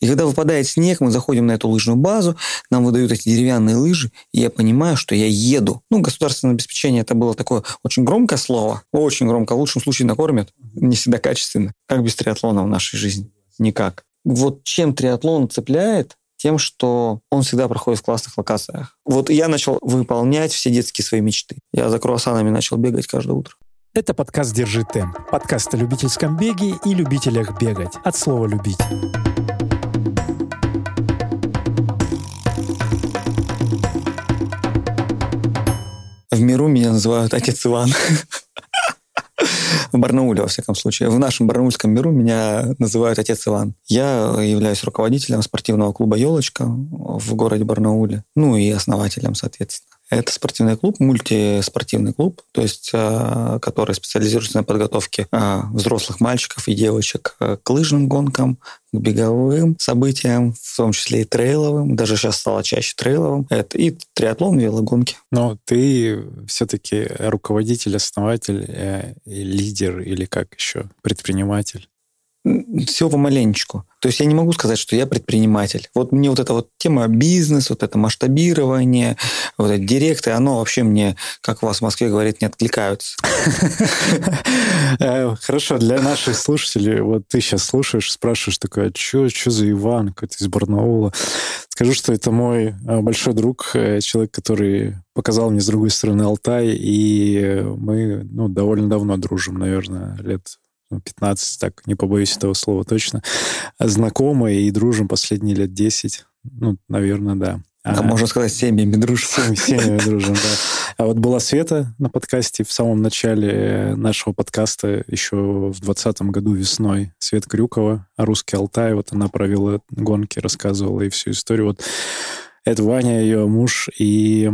И когда выпадает снег, мы заходим на эту лыжную базу, нам выдают эти деревянные лыжи, и я понимаю, что я еду. Ну, государственное обеспечение это было такое очень громкое слово, очень громко, в лучшем случае накормят, не всегда качественно. Как без триатлона в нашей жизни? Никак. Вот чем триатлон цепляет, тем, что он всегда проходит в классных локациях. Вот я начал выполнять все детские свои мечты. Я за круассанами начал бегать каждое утро. Это подкаст «Держи темп». Подкаст о любительском беге и любителях бегать. От слова «любить». Миру меня называют отец Иван. В Барнауле, во всяком случае. В нашем барнаульском миру меня называют отец Иван. Я являюсь руководителем спортивного клуба «Елочка» в городе Барнауле. Ну и основателем, соответственно. Это спортивный клуб, мультиспортивный клуб, то есть а, который специализируется на подготовке а, взрослых мальчиков и девочек а, к лыжным гонкам, к беговым событиям, в том числе и трейловым. Даже сейчас стало чаще трейловым. Это и триатлон, велогонки. Но ты все-таки руководитель, основатель, э, лидер или как еще, предприниматель? Все помаленечку. То есть я не могу сказать, что я предприниматель. Вот мне вот эта вот тема бизнес, вот это масштабирование, вот эти директы, оно вообще мне, как у вас в Москве говорит, не откликаются. Э, хорошо, для наших слушателей, вот ты сейчас слушаешь, спрашиваешь такое, что за Иван, какой-то из Барнаула. Скажу, что это мой э, большой друг, э, человек, который показал мне с другой стороны Алтай, и мы ну, довольно давно дружим, наверное, лет 15, так, не побоюсь этого слова точно, знакомы и дружим последние лет 10. Ну, наверное, да. А, можно сказать, семьями дружим. Семьями, семьями дружим, да. А вот была Света на подкасте в самом начале нашего подкаста, еще в 2020 году весной. Свет Крюкова, русский Алтай, вот она провела гонки, рассказывала и всю историю. Вот это Ваня, ее муж, и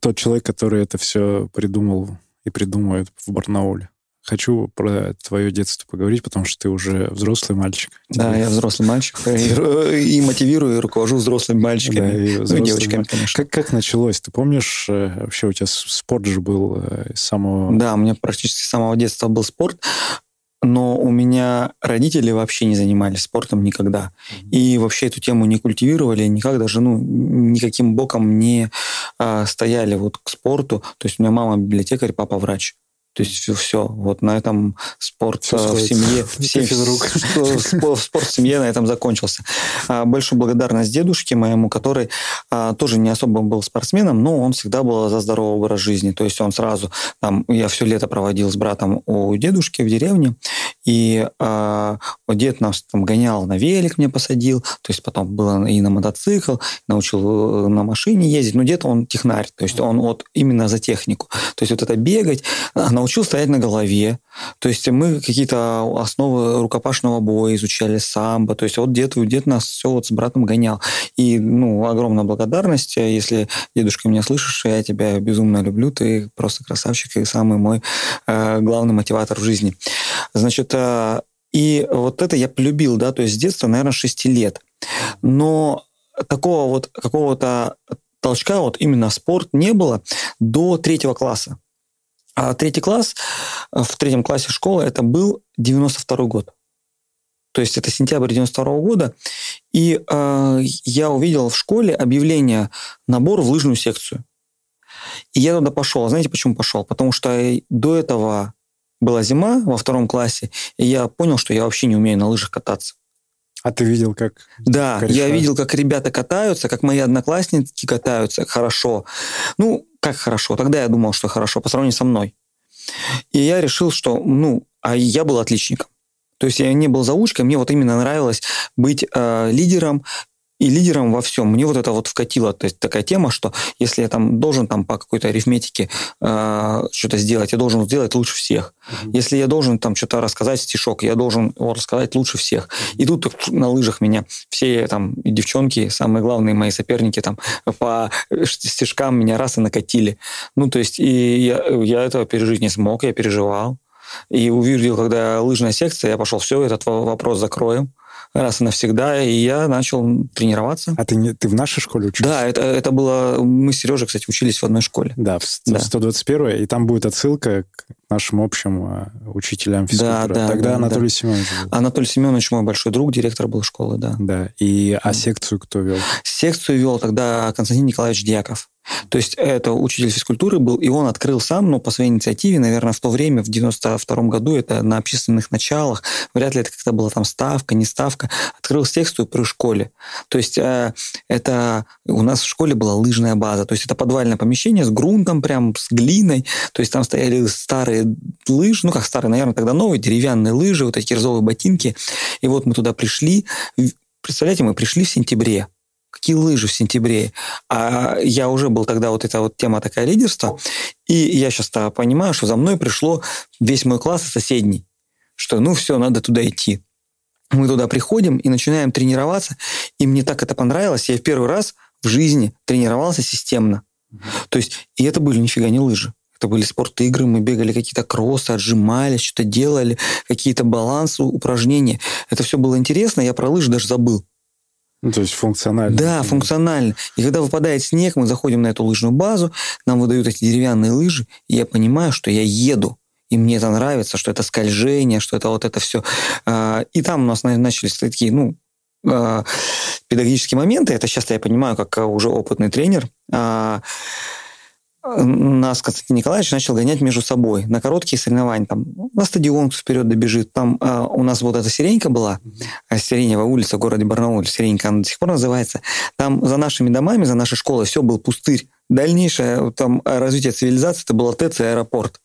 тот человек, который это все придумал и придумывает в Барнауле хочу про твое детство поговорить, потому что ты уже взрослый мальчик. Да, я взрослый мальчик. И, мотивирую, и руковожу взрослыми мальчиками. Да, и ну, девочками, конечно. Как, как началось? Ты помнишь, э, вообще у тебя спорт же был э, с самого... Да, у меня практически с самого детства был спорт но у меня родители вообще не занимались спортом никогда. И вообще эту тему не культивировали, никак даже, ну, никаким боком не а, стояли вот к спорту. То есть у меня мама библиотекарь, папа врач. То есть все, все. Вот на этом спорт все в семье, все, спорт в семье на этом закончился. А, большую благодарность дедушке моему, который а, тоже не особо был спортсменом, но он всегда был за здоровый образ жизни. То есть он сразу, там, я все лето проводил с братом у дедушки в деревне, и а, дед нас там гонял на велик, мне посадил, то есть потом было и на мотоцикл, научил э, на машине ездить, но дед он технарь, то есть он вот именно за технику. То есть вот это бегать, научил стоять на голове. То есть мы какие-то основы рукопашного боя изучали, самбо. То есть вот дед, дед нас все вот с братом гонял. И, ну, огромная благодарность. Если, дедушка, меня слышишь, я тебя безумно люблю. Ты просто красавчик и самый мой э, главный мотиватор в жизни. Значит, э, и вот это я полюбил, да, то есть с детства, наверное, 6 лет. Но такого вот какого-то толчка вот именно спорт не было до третьего класса. А третий класс, э, в третьем классе школы, это был 92 год. То есть это сентябрь 92 года. И э, я увидел в школе объявление набор в лыжную секцию. И я туда пошел. Знаете, почему пошел? Потому что до этого была зима во втором классе, и я понял, что я вообще не умею на лыжах кататься. А ты видел, как? Да, кореша? я видел, как ребята катаются, как мои одноклассники катаются хорошо. Ну, как хорошо? Тогда я думал, что хорошо, по сравнению со мной. И я решил, что, ну, а я был отличником. То есть я не был заучкой, мне вот именно нравилось быть э, лидером и лидером во всем. Мне вот это вот вкатило, то есть такая тема, что если я там должен там по какой-то арифметике э, что-то сделать, я должен сделать лучше всех. Mm-hmm. Если я должен там что-то рассказать стишок, я должен его рассказать лучше всех. Mm-hmm. И тут на лыжах меня все там девчонки, самые главные мои соперники там по стишкам меня раз и накатили. Ну то есть и я, я этого пережить не смог, я переживал. И увидел, когда лыжная секция, я пошел, все, этот вопрос закроем раз и навсегда, и я начал тренироваться. А ты, не, ты в нашей школе учился? Да, это, это было... Мы с Сережей, кстати, учились в одной школе. Да, в да. 121 и там будет отсылка к нашим общим а, учителям физкультуры. Да, да, Тогда да, Анатолий да. Семенович был. Анатолий Семенович мой большой друг, директор был школы, да. Да, и, а секцию кто вел? Секцию вел тогда Константин Николаевич Дьяков. То есть это учитель физкультуры был, и он открыл сам, ну, по своей инициативе, наверное, в то время, в 92 году, это на общественных началах, вряд ли это как-то была там ставка, не ставка, открыл секцию при школе. То есть э, это у нас в школе была лыжная база, то есть это подвальное помещение с грунтом прям, с глиной, то есть там стояли старые лыжи, ну, как старые, наверное, тогда новые, деревянные лыжи, вот эти кирзовые ботинки, и вот мы туда пришли, представляете, мы пришли в сентябре, какие лыжи в сентябре. А я уже был тогда, вот эта вот тема такая лидерства, и я сейчас понимаю, что за мной пришло весь мой класс и соседний, что ну все, надо туда идти. Мы туда приходим и начинаем тренироваться, и мне так это понравилось. Я в первый раз в жизни тренировался системно. То есть, и это были нифига не лыжи. Это были спорт-игры, мы бегали какие-то кроссы, отжимались, что-то делали, какие-то балансы, упражнения. Это все было интересно, я про лыжи даже забыл. Ну, то есть функционально. Да, функционально. И когда выпадает снег, мы заходим на эту лыжную базу, нам выдают эти деревянные лыжи, и я понимаю, что я еду. И мне это нравится, что это скольжение, что это вот это все. А, и там у нас начались такие, ну, а, педагогические моменты. Это сейчас я понимаю, как уже опытный тренер а, нас Константин Николаевич начал гонять между собой на короткие соревнования. Там, на стадион вперед добежит. Там э, у нас вот эта Сиренька была, mm-hmm. Сиренева улица в городе Барнауле, Сиренька, она до сих пор называется. Там за нашими домами, за нашей школой все был пустырь. Дальнейшее там развитие цивилизации это было ТЭЦ и аэропорт.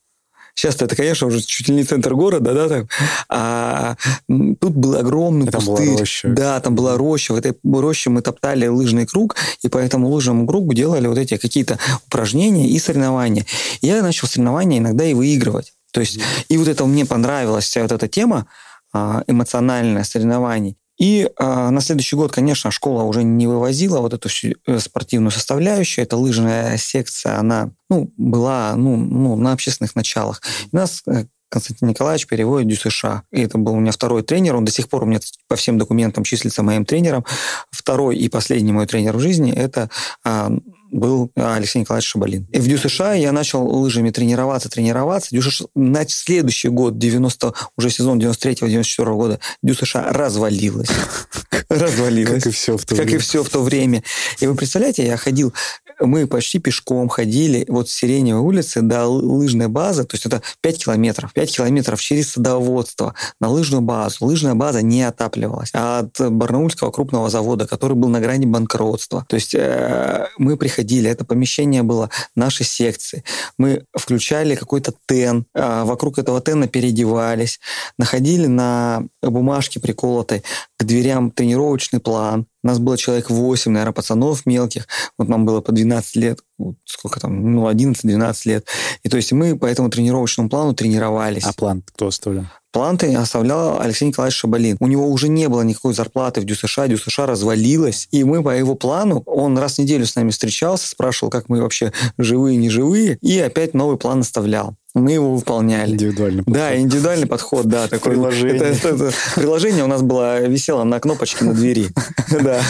Сейчас это, конечно, уже чуть ли не центр города, да, так. А тут был огромный там пустырь. Была роща. Да, там была роща. В этой роще мы топтали лыжный круг, и по этому лыжному кругу делали вот эти какие-то упражнения и соревнования. И я начал соревнования иногда и выигрывать. То есть, и вот это мне понравилась вся вот эта тема а, эмоциональная соревнований. И э, на следующий год, конечно, школа уже не вывозила вот эту всю э, спортивную составляющую. Эта лыжная секция, она ну, была ну, ну, на общественных началах. И нас э, Константин Николаевич переводит в США. И это был у меня второй тренер. Он до сих пор у меня по всем документам числится моим тренером. Второй и последний мой тренер в жизни – это а, был Алексей Николаевич Шабалин. И в Дю США я начал лыжами тренироваться, тренироваться. Дю США, на следующий год, 90, уже сезон 93-94 года, Дю США развалилась. Развалилась. Как и все в то время. Как и все в то время. И вы представляете, я ходил мы почти пешком ходили вот с Сиреневой улицы до лыжной базы, то есть это 5 километров, 5 километров через садоводство на лыжную базу. Лыжная база не отапливалась. А от Барнаульского крупного завода, который был на грани банкротства. То есть э, мы приходили, это помещение было нашей секции. Мы включали какой-то тен, э, вокруг этого тена переодевались, находили на бумажке приколотой к дверям тренировочный план, у нас было человек 8, наверное, пацанов мелких. Вот нам было по 12 лет. Вот сколько там? Ну, 11-12 лет. И то есть мы по этому тренировочному плану тренировались. А план кто оставлял? Планты оставлял Алексей Николаевич Шабалин. У него уже не было никакой зарплаты в ДЮСШ, ДЮСШ развалилась. И мы по его плану, он раз в неделю с нами встречался, спрашивал, как мы вообще живые, не живые, и опять новый план оставлял мы его выполняли. Индивидуальный подход. Да, индивидуальный подход, да. Такое приложение. Это, это, это, приложение у нас было, висело на кнопочке на двери. Да.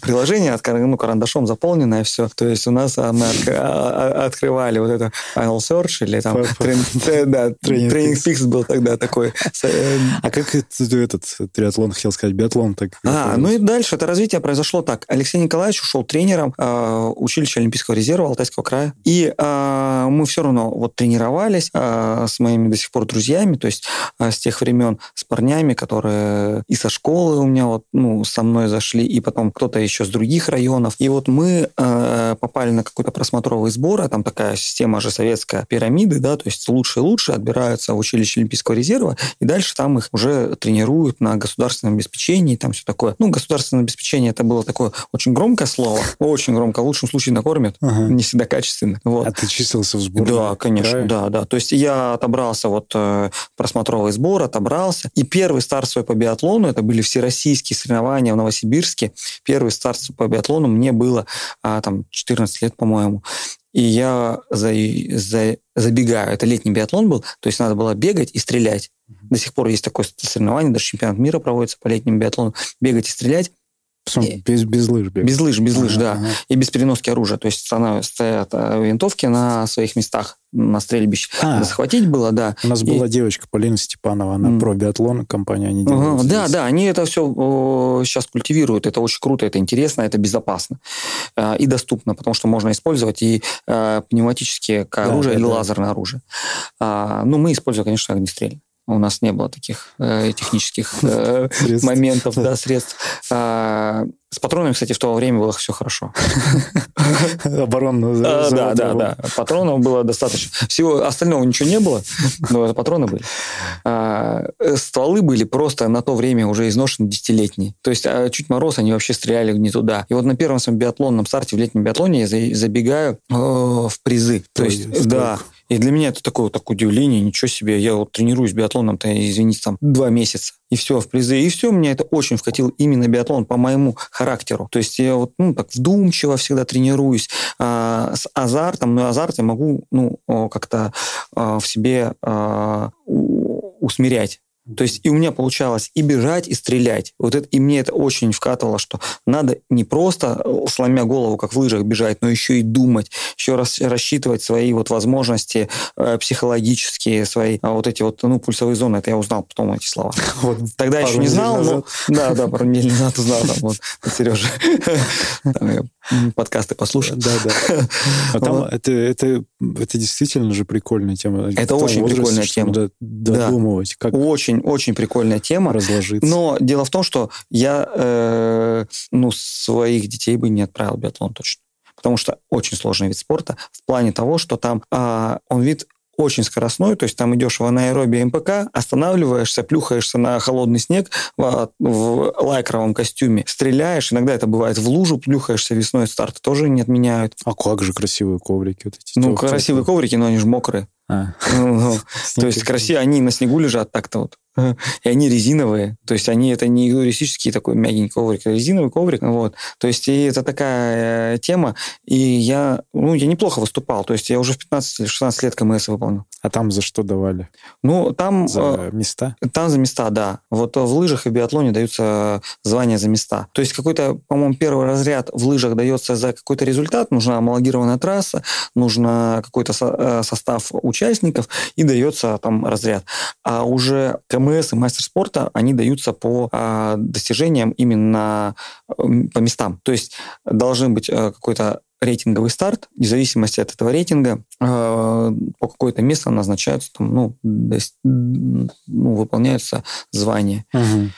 Приложение ну, карандашом заполненное все. То есть у нас а, мы а, а, открывали вот это Final Search или там да, тренинг Pix был тогда такой. Э, а как этот триатлон, хотел сказать, биатлон? так? А, ну и дальше это развитие произошло так. Алексей Николаевич ушел тренером училища Олимпийского резерва Алтайского края. И мы все равно вот тренировались, общаюсь а, с моими до сих пор друзьями, то есть а, с тех времен с парнями, которые и со школы у меня вот, ну, со мной зашли, и потом кто-то еще с других районов. И вот мы а, попали на какой-то просмотровый сбор, а там такая система же советская пирамиды, да, то есть лучшие лучшие отбираются в училище Олимпийского резерва, и дальше там их уже тренируют на государственном обеспечении, там все такое. Ну, государственное обеспечение это было такое очень громкое слово, очень громко, в лучшем случае накормят, ага. не всегда качественно. Вот. А ты числился в сборе? Да, конечно, края? да, да. То есть я отобрался, вот э, просмотровый сбор, отобрался. И первый старт свой по биатлону, это были всероссийские соревнования в Новосибирске. Первый старт по биатлону мне было а, там 14 лет, по-моему. И я за, за, забегаю. Это летний биатлон был, то есть надо было бегать и стрелять. До сих пор есть такое соревнование, даже чемпионат мира проводится по летнему биатлону. Бегать и стрелять. Без, без лыж бегать. Без лыж, без лыж, ага, да. Ага. И без переноски оружия. То есть стоят э, винтовки на своих местах на стрельбище. А, захватить было, да. У нас и... была девочка Полина Степанова, она mm. про биатлон, компания они делают. Ага, да, да, они это все о, сейчас культивируют, это очень круто, это интересно, это безопасно э, и доступно, потому что можно использовать и э, пневматические оружие да, или да. лазерное оружие. А, ну, мы используем, конечно, огнестрельное. У нас не было таких э, технических э, моментов, да, средств. А, с патронами, кстати, в то время было все хорошо. Оборонно. А, да, да, да. Патронов было достаточно. Всего остального ничего не было, но патроны были. А, стволы были просто на то время уже изношены десятилетние. То есть а, чуть мороз, они вообще стреляли не туда. И вот на первом своем биатлонном старте, в летнем биатлоне я забегаю э, в призы. То есть, да. И для меня это такое, такое удивление, ничего себе. Я вот тренируюсь биатлоном-то, извините, там, два месяца. И все, в призы. И все, меня это очень вкатил именно биатлон по моему характеру. То есть я вот, ну, так вдумчиво всегда тренируюсь, а, с азартом, но азарт я могу, ну, как-то а, в себе а, усмирять. То есть и у меня получалось и бежать, и стрелять. Вот это, и мне это очень вкатывало, что надо не просто э, сломя голову, как в лыжах бежать, но еще и думать, еще раз рассчитывать свои вот возможности э, психологические, свои а вот эти вот, ну, пульсовые зоны. Это я узнал потом эти слова. Вот Тогда еще не знал, но... Да, да, пару недель назад узнал. Там, вот, Сережа. подкасты послушать. Да, да. А там это, это, действительно же прикольная тема. Это очень возрасте, прикольная тема. Додумывать. Как очень, очень прикольная тема. Разложиться. Но дело в том, что я э, ну, своих детей бы не отправил в биатлон точно потому что очень сложный вид спорта в плане того, что там а, он вид очень скоростной, то есть там идешь в анаэробии МПК, останавливаешься, плюхаешься на холодный снег в, в лайкровом костюме, стреляешь, иногда это бывает в лужу, плюхаешься весной, старт тоже не отменяют. А как же красивые коврики вот эти? Ну, красивые коврики, но они же мокрые. А. Ну, то есть красиво, они на снегу лежат так-то вот. И они резиновые. То есть они это не туристический такой мягенький коврик, а резиновый коврик. Вот. То есть и это такая э, тема. И я, ну, я неплохо выступал. То есть я уже в 15 или 16 лет КМС выполнил. А там за что давали? Ну, там... За э, места? Там за места, да. Вот в лыжах и биатлоне даются звания за места. То есть какой-то, по-моему, первый разряд в лыжах дается за какой-то результат. Нужна амалогированная трасса, нужно какой-то э, состав участников, и дается там разряд. А уже КМС и мастер спорта, они даются по а, достижениям именно по местам. То есть должен быть э, какой-то рейтинговый старт, в зависимости от этого рейтинга э, по какое-то место назначаются, там, ну, ну, выполняются звания. Угу.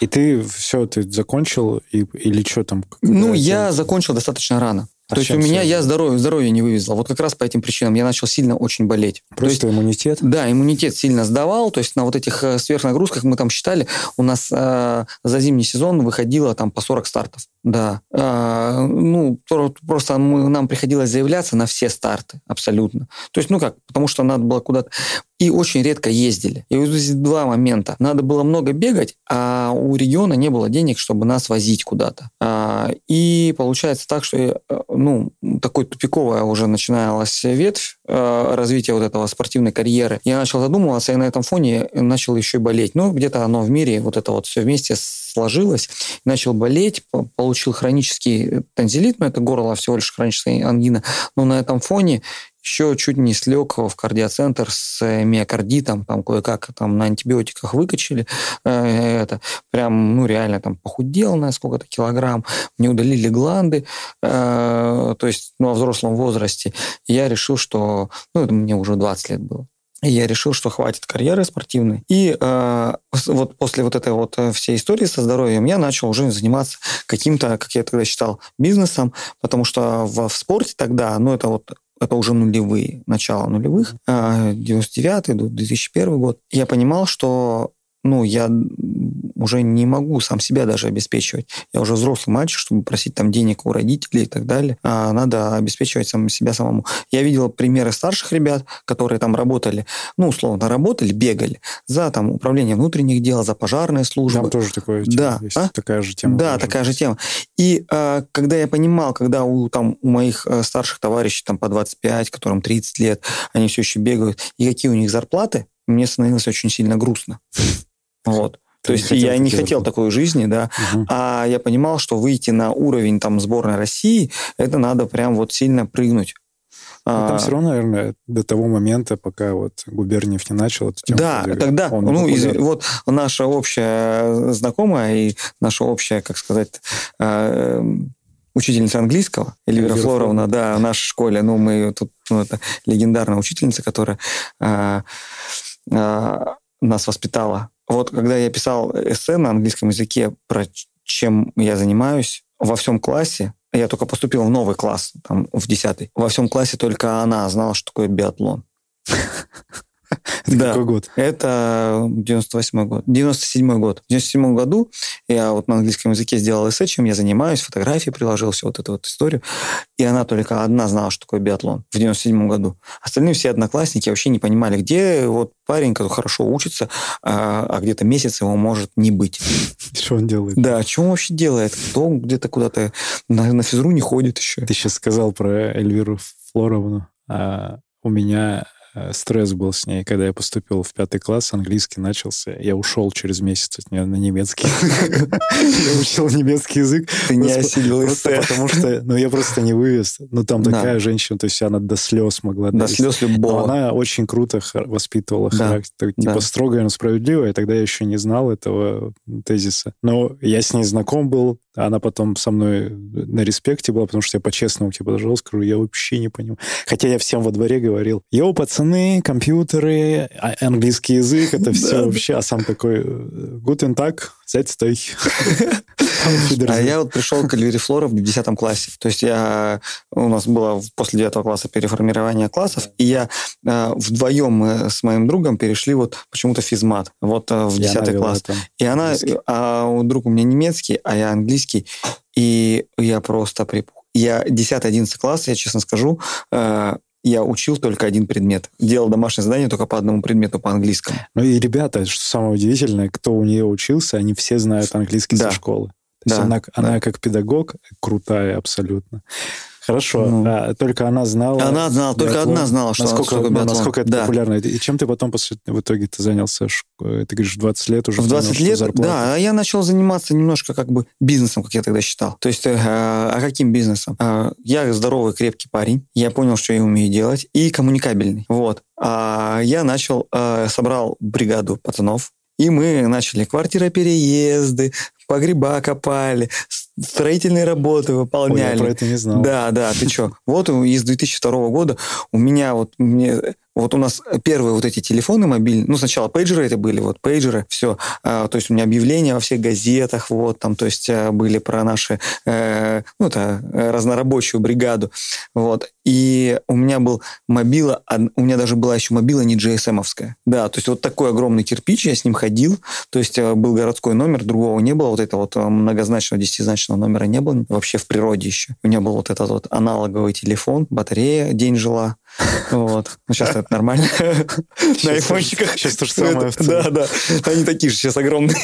И ты все, ты закончил и, или что там? Ну, я закончил достаточно рано. А То есть у меня я здоровье, здоровье не вывезла. Вот как раз по этим причинам я начал сильно очень болеть. Просто то есть, иммунитет? Да, иммунитет сильно сдавал. То есть на вот этих э, сверхнагрузках мы там считали, у нас э, за зимний сезон выходило там по 40 стартов. Да. Э, ну, просто мы, нам приходилось заявляться на все старты абсолютно. То есть, ну как, потому что надо было куда-то и очень редко ездили. И вот здесь два момента. Надо было много бегать, а у региона не было денег, чтобы нас возить куда-то. А, и получается так, что э, ну, такой тупиковая уже начиналась ветвь э, развития вот этого спортивной карьеры. Я начал задумываться, и на этом фоне начал еще и болеть. Ну, где-то оно в мире, вот это вот все вместе сложилось. Начал болеть, получил хронический танзелит, но это горло всего лишь хроническая ангина. Но на этом фоне еще чуть не слег в кардиоцентр с миокардитом, там кое-как там на антибиотиках выкачали, э, это прям, ну, реально там похудел на сколько-то килограмм, мне удалили гланды, э, то есть, ну, во взрослом возрасте. Я решил, что, ну, это мне уже 20 лет было. И я решил, что хватит карьеры спортивной. И э, вот после вот этой вот э, всей истории со здоровьем я начал уже заниматься каким-то, как я тогда считал, бизнесом, потому что в, в спорте тогда, ну, это вот это уже нулевые, начало нулевых, 99 до 2001 год, я понимал, что ну, я уже не могу сам себя даже обеспечивать. Я уже взрослый мальчик, чтобы просить там денег у родителей и так далее. А надо обеспечивать сам себя самому. Я видел примеры старших ребят, которые там работали, ну, условно, работали, бегали за там управление внутренних дел, за пожарные службы. Там тоже такое да. есть. А? Такая же тема. Да, такая же тема. И а, когда я понимал, когда у, там, у моих а, старших товарищей там по 25, которым 30 лет, они все еще бегают, и какие у них зарплаты, мне становилось очень сильно грустно. Вот. То есть я не хотел такой жизни, да, угу. а я понимал, что выйти на уровень там сборной России, это надо прям вот сильно прыгнуть. Но ну, там а, все равно, наверное, до того момента, пока вот Губерниев не начал эту тему. Да, тогда, ну, из, вот наша общая знакомая и наша общая, как сказать, э, учительница английского, Эльвира Флоровна, да, в нашей школе, ну, мы тут, ну, это легендарная учительница, которая э, э, нас воспитала вот когда я писал эссе на английском языке про чем я занимаюсь, во всем классе, я только поступил в новый класс, там, в десятый, во всем классе только она знала, что такое биатлон. Это да. какой год? Это 98 год. 97 год. В 97 году я вот на английском языке сделал эссе, чем я занимаюсь, фотографии приложил, всю вот эту вот историю. И она только одна знала, что такое биатлон в 97 году. Остальные все одноклассники вообще не понимали, где вот парень, который хорошо учится, а, а где-то месяц его может не быть. Что он делает? Да, что он вообще делает? Кто где-то куда-то на, на физру не ходит еще. Ты сейчас сказал про Эльвиру Флоровну. А у меня Э, стресс был с ней, когда я поступил в пятый класс, английский начался. Я ушел через месяц от нее на немецкий. Я учил немецкий язык. Ты не осилил Потому что, ну, я просто не вывез. Ну, там такая женщина, то есть она до слез могла. До слез любого. Она очень круто воспитывала характер. Типа строгая, но справедливая. Тогда я еще не знал этого тезиса. Но я с ней знаком был, она потом со мной на респекте была, потому что я по-честному тебе подошел, скажу, я вообще не понимаю. Хотя я всем во дворе говорил, йоу, пацаны, компьютеры, а, английский язык, это все вообще. А сам такой, гутен так, стой. А я вот пришел к Эльвире Флора в 10 классе. То есть я, у нас было после 9 класса переформирование классов, и я э, вдвоем мы с моим другом перешли вот почему-то физмат, вот э, в 10 класс. И она, а друг у меня немецкий, а я английский, и я просто припух. Я 10-11 класс, я честно скажу, э, я учил только один предмет. Делал домашнее задание только по одному предмету, по английскому. Ну и ребята, что самое удивительное, кто у нее учился, они все знают английский да. со школы. То да, есть она, да. она как педагог крутая абсолютно. Хорошо, ну, а, только она знала... Она знала, биатлон. только одна знала, что насколько, что ну, насколько это да. популярно. И чем ты потом после, в итоге ты занялся? Ты говоришь, в 20 лет уже? В 20 лет, да. А я начал заниматься немножко как бы бизнесом, как я тогда считал. То есть, э, а каким бизнесом? Э, я здоровый, крепкий парень. Я понял, что я умею делать. И коммуникабельный. Вот. А я начал, э, собрал бригаду пацанов, и мы начали квартира-переезды, погреба копали, строительные работы выполняли. Ой, я про это не знал. Да, да, ты что? Вот из 2002 года у меня вот мне вот у нас первые вот эти телефоны мобильные, ну, сначала пейджеры это были, вот пейджеры, все. А, то есть у меня объявления во всех газетах, вот, там, то есть а, были про наши, э, ну, это э, разнорабочую бригаду, вот. И у меня был мобила, у меня даже была еще мобила не GSM-овская. Да, то есть вот такой огромный кирпич, я с ним ходил, то есть э, был городской номер, другого не было, вот этого вот многозначного, десятизначного номера не было вообще в природе еще. У меня был вот этот вот аналоговый телефон, батарея день жила, вот. Ну, сейчас это нормально. На айфончиках. Сейчас то же самое. Да, да. Они такие же сейчас огромные.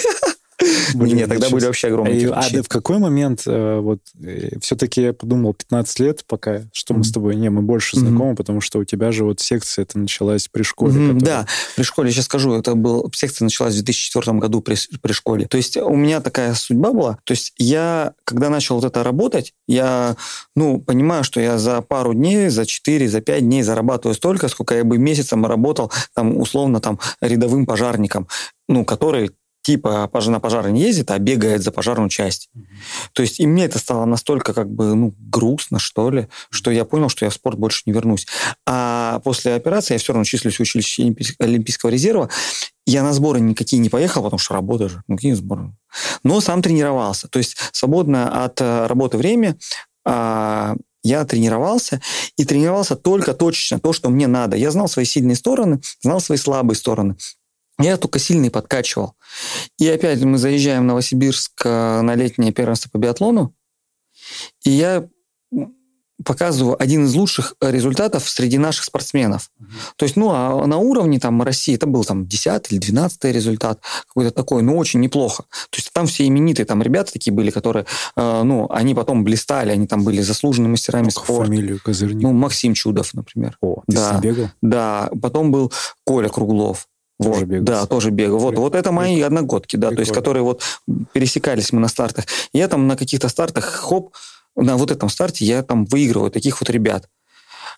Блин, нет, тогда были вообще огромные А в какой момент, э, вот, э, все-таки я подумал, 15 лет пока, что мы с тобой, не, мы больше знакомы, потому что у тебя же вот секция это началась при школе. Да, при школе, сейчас скажу, это был, секция началась в 2004 году при, при школе. То есть у меня такая судьба была, то есть я, когда начал вот это работать, я, ну, понимаю, что я за пару дней, за 4, за 5 дней зарабатываю столько, сколько я бы месяцем работал, там, условно, там, рядовым пожарником ну, который типа на пожары не ездит, а бегает за пожарную часть. Mm-hmm. То есть и мне это стало настолько как бы ну, грустно, что ли, что я понял, что я в спорт больше не вернусь. А после операции я все равно числюсь в училище Олимпийского резерва. Я на сборы никакие не поехал, потому что работа же. Ну, какие сборы? Но сам тренировался. То есть свободное от э, работы время а, я тренировался и тренировался только точечно то, что мне надо. Я знал свои сильные стороны, знал свои слабые стороны. Я только сильный подкачивал. И опять мы заезжаем в Новосибирск э, на летнее первенство по биатлону, и я показываю один из лучших результатов среди наших спортсменов. Uh-huh. То есть, ну, а на уровне там России это был там 10 или 12 результат, какой-то такой, ну, очень неплохо. То есть там все именитые там ребята такие были, которые, э, ну, они потом блистали, они там были заслуженными мастерами ну, спорта. фамилию козырник? Ну, Максим Чудов, например. О, ты да, с ним бегал? Да, потом был Коля Круглов. Вот, бегал. да, тоже бегал. Вот, вот это мои одногодки, да, то есть, Прикольно. которые вот пересекались мы на стартах. Я там на каких-то стартах, хоп, на вот этом старте я там выигрываю таких вот ребят,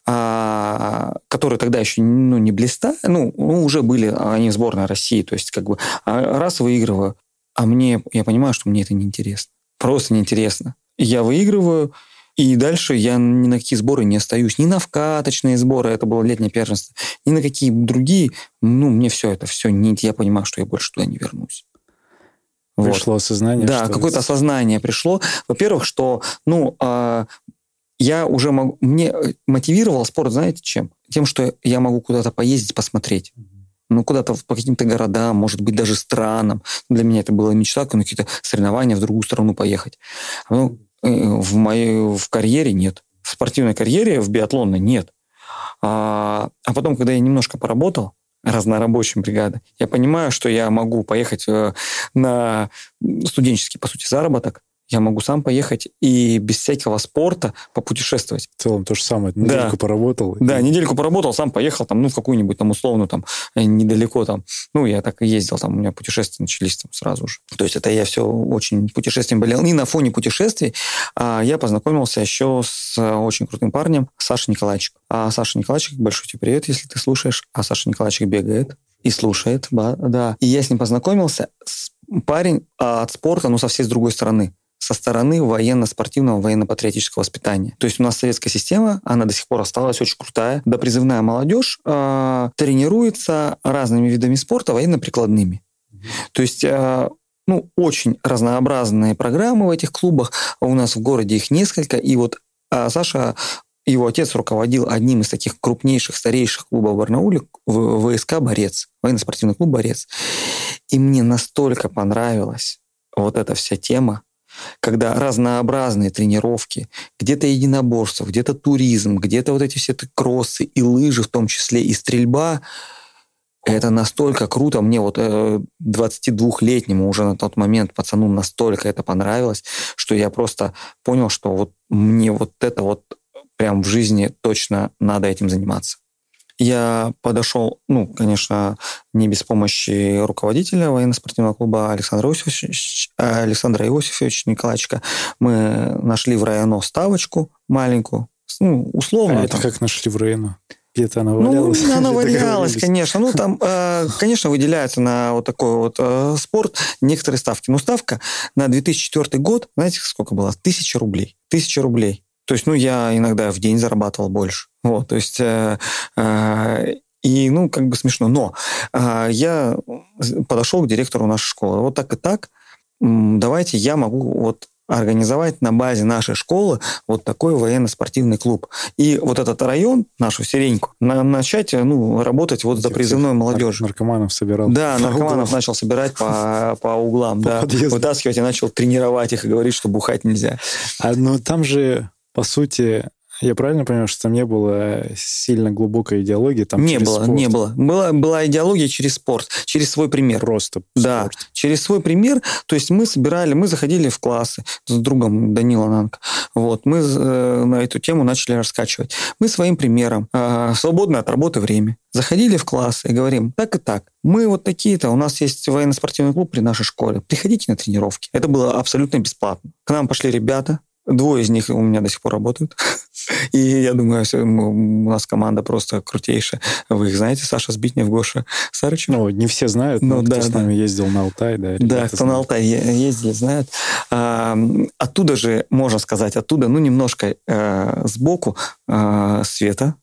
а, которые тогда еще ну, не блистали, ну, ну, уже были они в сборной России, то есть как бы а раз выигрываю, а мне, я понимаю, что мне это неинтересно. Просто неинтересно. Я выигрываю, и дальше я ни на какие сборы не остаюсь. Ни на вкаточные сборы, это было летнее первенство, ни на какие другие. Ну, мне все это, все, не, я понимаю, что я больше туда не вернусь. Вот. Пришло осознание. Да, какое-то осознание пришло. Во-первых, что, ну, а, я уже могу... Мне э, мотивировал спорт, знаете, чем? Тем, что я могу куда-то поездить, посмотреть. Ну, куда-то по каким-то городам, может быть, даже странам. Для меня это была мечта, на какие-то соревнования в другую страну поехать. Ну, э, в моей в карьере нет. В спортивной карьере, в биатлонной нет. А, а потом, когда я немножко поработал, разнорабочим бригадой, я понимаю, что я могу поехать э, на студенческий, по сути, заработок, я могу сам поехать и без всякого спорта попутешествовать. В целом то же самое. Да. Недельку поработал. Да, и- недельку поработал, сам поехал там, ну, в какую-нибудь там условную там э, недалеко там. Ну, я так и ездил, там у меня путешествия начались там сразу же. То есть это я все очень путешествием болел. И на фоне путешествий а, я познакомился еще с э, очень крутым парнем Сашей Николаевичем. А Саша Николаевичек, большой тебе привет, если ты слушаешь. А Саша Николаевичек бегает и слушает, да. И я с ним познакомился. Парень а, от спорта, но совсем с другой стороны со стороны военно-спортивного, военно-патриотического воспитания. То есть у нас советская система, она до сих пор осталась очень крутая. Допризывная молодежь э, тренируется разными видами спорта, военно-прикладными. То есть э, ну, очень разнообразные программы в этих клубах. У нас в городе их несколько. И вот а Саша, его отец руководил одним из таких крупнейших, старейших клубов Барнауле, ВСК «Борец», военно-спортивный клуб «Борец». И мне настолько понравилась вот эта вся тема, когда разнообразные тренировки, где-то единоборство, где-то туризм, где-то вот эти все кроссы и лыжи, в том числе и стрельба, это настолько круто. Мне вот э, 22-летнему уже на тот момент пацану настолько это понравилось, что я просто понял, что вот мне вот это вот прям в жизни точно надо этим заниматься. Я подошел, ну, конечно, не без помощи руководителя военно-спортивного клуба Александра Иосифовича, Александра Иосифовича Николаевича. Мы нашли в районо ставочку маленькую, ну, условно. А это там. как нашли в Рейну? Где-то она Ну, валялась? она Или валялась, конечно. Ну, там, э, конечно, выделяется на вот такой вот э, спорт некоторые ставки. Но ставка на 2004 год, знаете, сколько была? Тысяча рублей. Тысяча рублей. То есть, ну, я иногда в день зарабатывал больше. Вот, то есть... э, э, и, ну, как бы смешно. Но э, я подошел к директору нашей школы. Вот так и так. Давайте я могу вот организовать на базе нашей школы вот такой военно-спортивный клуб. И вот этот район, нашу Сиреньку, на- начать ну, работать вот за Этих призывной молодежью. нар- Наркоманов собирал. Да, наркоманов углам. начал собирать по, по углам, По да, подъездам. вытаскивать и начал тренировать их и говорить, что бухать нельзя. А, ну, там же, по сути, я правильно понимаю, что там не было сильно глубокой идеологии? Там не было, спорт не было. Была, была идеология через спорт, через свой пример. Просто Да, спорт. через свой пример. То есть мы собирали, мы заходили в классы с другом Данила Нанко. Вот, мы э, на эту тему начали раскачивать. Мы своим примером, э, свободное от работы время, заходили в класс и говорим, так и так, мы вот такие-то, у нас есть военно-спортивный клуб при нашей школе, приходите на тренировки. Это было абсолютно бесплатно. К нам пошли ребята, Двое из них у меня до сих пор работают. И я думаю, у нас команда просто крутейшая. Вы их знаете, Саша Сбитнев, Гоша Сарычев? Ну, не все знают, Ну, но да, кто с да. нами ездил на Алтай, да. Да, кто на знают. Алтай е- ездили, знают. А, оттуда же, можно сказать, оттуда, ну, немножко э, сбоку э, Света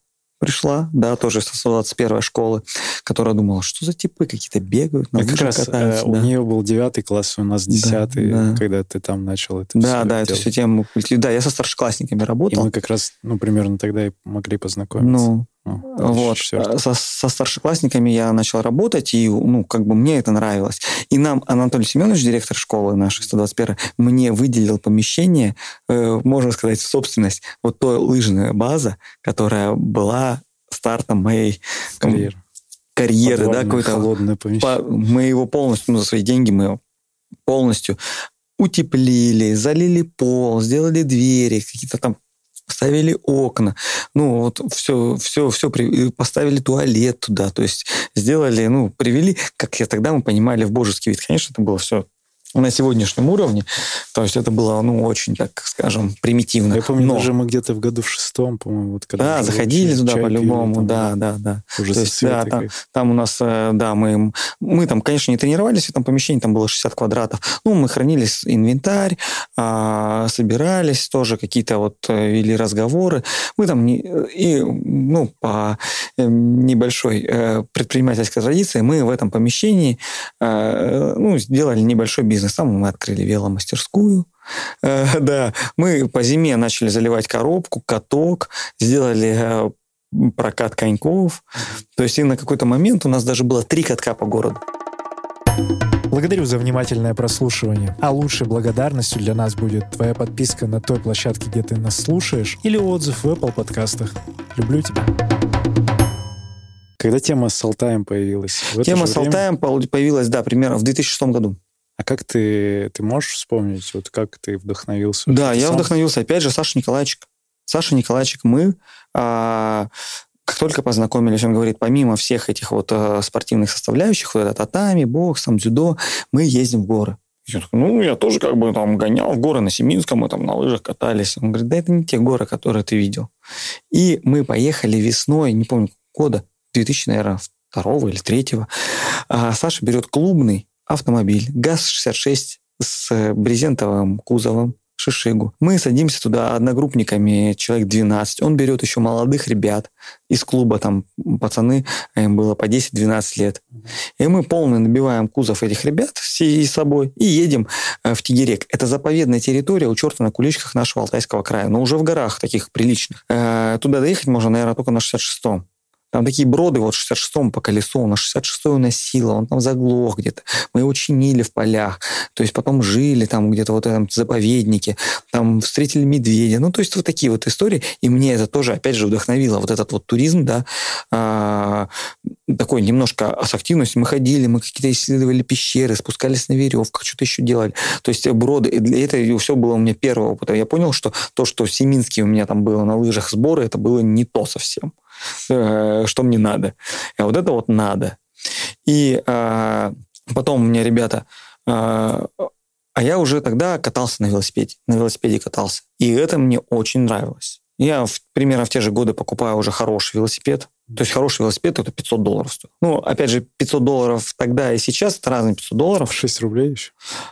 пришла, да, тоже со 21 школы, которая думала, что за типы какие-то бегают, на как раз э, катаются. у да. нее был девятый класс, у нас Да, десятый, да. когда ты там начал это Да, всё да, делать. всю тему. Да, я со старшеклассниками И работал. мы как раз, ну, примерно тогда и могли познакомиться. Ну, Вот, 2004. а, со, со старшеклассниками я начал работать, и, ну, как бы мне это нравилось. И нам Анатолий Семенович, директор школы нашей 121, мне выделил помещение, э, можно сказать, в собственность, вот той лыжная база, которая была стартом моей м, Карьер. карьеры, да, какой-то холодное помещение. по- мы его полностью, ну, за свои деньги мы его полностью утеплили, залили пол, сделали двери, какие-то там поставили окна, ну вот все, все, все, поставили туалет туда, то есть сделали, ну, привели, как я тогда мы понимали, в божеский вид. Конечно, это было все на сегодняшнем уровне. То есть это было, ну, очень, так скажем, примитивно. Я помню, Но... даже мы где-то в году в шестом, по-моему, вот когда... Да, заходили туда по-любому, да, да, да. Уже То есть, да, там, там у нас, э, да, мы, мы там, конечно, не тренировались в этом помещении, там было 60 квадратов. Ну, мы хранили инвентарь, а, собирались тоже, какие-то вот э, вели разговоры. Мы там, не, и, ну, по э, небольшой предпринимательской традиции, мы в этом помещении, ну, сделали небольшой бизнес бизнес. Там мы открыли веломастерскую. Э, да, мы по зиме начали заливать коробку, каток, сделали э, прокат коньков. То есть и на какой-то момент у нас даже было три катка по городу. Благодарю за внимательное прослушивание. А лучшей благодарностью для нас будет твоя подписка на той площадке, где ты нас слушаешь, или отзыв в Apple подкастах. Люблю тебя. Когда тема с Алтаем появилась? Тема с Алтаем появилась, да, примерно в 2006 году. А как ты, ты можешь вспомнить, вот как ты вдохновился? Да, я сам? вдохновился, опять же, Саша Николаевичек. Саша Николаевичек, мы, а, как только познакомились, он говорит, помимо всех этих вот а, спортивных составляющих, вот это татами, бокс, там, дзюдо, мы ездим в горы. Я такой, ну, я тоже как бы там гонял в горы на Семинском, мы там на лыжах катались. Он говорит, да это не те горы, которые ты видел. И мы поехали весной, не помню года, 2000, наверное, второго или третьего. А Саша берет клубный автомобиль ГАЗ-66 с брезентовым кузовом, Шишигу. Мы садимся туда одногруппниками, человек 12. Он берет еще молодых ребят из клуба, там пацаны, им было по 10-12 лет. И мы полно набиваем кузов этих ребят с собой и едем э, в Тигерек. Это заповедная территория у черта на куличках нашего Алтайского края, но уже в горах таких приличных. Э, туда доехать можно, наверное, только на 66-м. Там такие броды, вот 66-м по колесу, на 66-й уносило, он там заглох где-то. Мы его чинили в полях, то есть потом жили там где-то вот в этом заповеднике, там встретили медведя. Ну, то есть вот такие вот истории. И мне это тоже, опять же, вдохновило. Вот этот вот туризм, да, а, такой немножко с активностью. Мы ходили, мы какие-то исследовали пещеры, спускались на веревках, что-то еще делали. То есть броды, и это все было у меня первого опыта. Я понял, что то, что в Семинске у меня там было на лыжах сборы, это было не то совсем. Э, что мне надо. А вот это вот надо. И а, потом у меня ребята... А, а я уже тогда катался на велосипеде. На велосипеде катался. И это мне очень нравилось. Я примерно в те же годы покупаю уже хороший велосипед. То есть хороший велосипед это 500 долларов стоит. Ну, опять же, 500 долларов тогда и сейчас это разные 500 долларов. 6 рублей еще?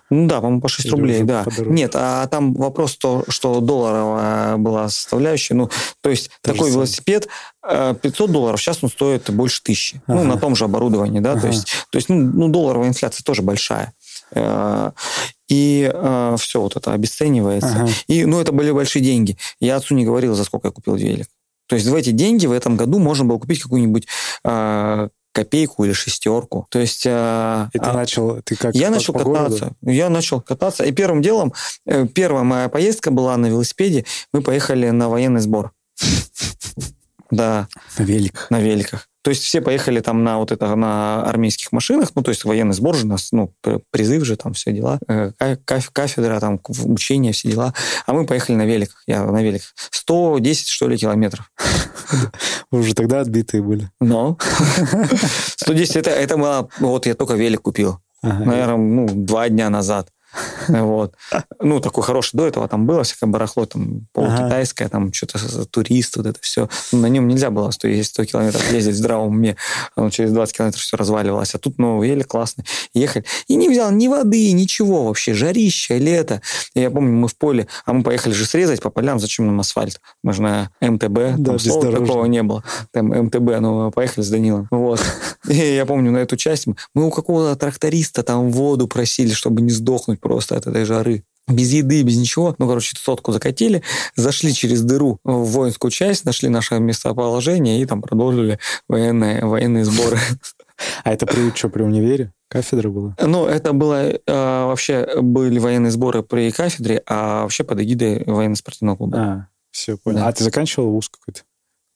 Ну да, по-моему, по 6 Или рублей, да. Подороже. Нет, а там вопрос то, что долларовая была составляющая. Ну, то есть то такой велосипед 500 э, долларов, сейчас он стоит больше тысячи. Ага. Ну, на том же оборудовании, да. Ага. То есть, то есть ну, ну, долларовая инфляция тоже большая. Э, и э, все вот это обесценивается. Ага. И, ну, это были большие деньги. Я отцу не говорил, за сколько я купил велик. То есть в эти деньги в этом году можно было купить какую-нибудь э, копейку или шестерку. То есть... Э, и ты а, начал... Ты как? Я начал по кататься. Городу? Я начал кататься. И первым делом, э, первая моя поездка была на велосипеде. Мы поехали на военный сбор. Да. На великах. На великах. То есть все поехали там на вот это на армейских машинах, ну то есть военный сбор же нас, ну призыв же там все дела, э, кафедра там учения все дела, а мы поехали на великах, я на великах 110 что ли километров. Вы уже тогда отбитые были. Ну, 110 это это было, вот я только велик купил, наверное, ну два дня назад. Вот. Ну, такой хороший до этого там было всякое барахло, там полукитайское, ага. там что-то турист, вот это все. Ну, на нем нельзя было 100, 100 километров ездить в здравом уме. Оно через 20 километров все разваливалось. А тут, ну, еле классно. Ехали. И не взял ни воды, ничего вообще. Жарище, лето. И я помню, мы в поле, а мы поехали же срезать по полям, зачем нам асфальт? Мы же на МТБ, да, там слова такого не было. Там МТБ, ну, поехали с Данилом. Вот. И я помню, на эту часть мы у какого-то тракториста там воду просили, чтобы не сдохнуть просто от этой жары без еды, без ничего. Ну, короче, сотку закатили, зашли через дыру в воинскую часть, нашли наше местоположение и там продолжили военные, военные сборы. А это при что, при универе? Кафедра была? Ну, это было э, вообще были военные сборы при кафедре, а вообще под эгидой военно-спортивного клуба. А, все, понял. Да. А ты заканчивал вуз какой-то?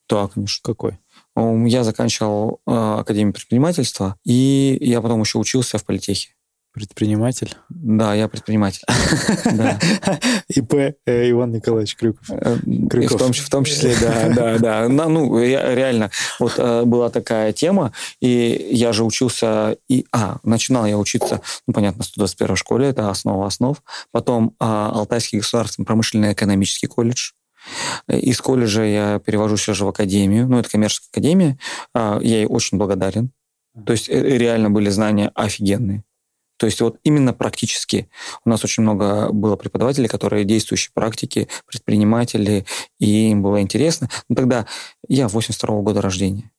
Да, конечно. Какой? Я заканчивал э, Академию предпринимательства, и я потом еще учился в политехе. Предприниматель? Да, я предприниматель. ИП э, Иван Николаевич Крюков. Э, в, том, числе, да, да, да. Ну, реально, вот э, была такая тема, и я же учился, и, а, начинал я учиться, ну, понятно, в 121 школе, это основа основ, потом а, Алтайский государственный промышленный экономический колледж, из колледжа я перевожу сейчас же в академию, ну, это коммерческая академия, а, я ей очень благодарен. То есть реально были знания офигенные. То есть вот именно практически. У нас очень много было преподавателей, которые действующие практики, предприниматели, и им было интересно. Но тогда я 82 -го года рождения.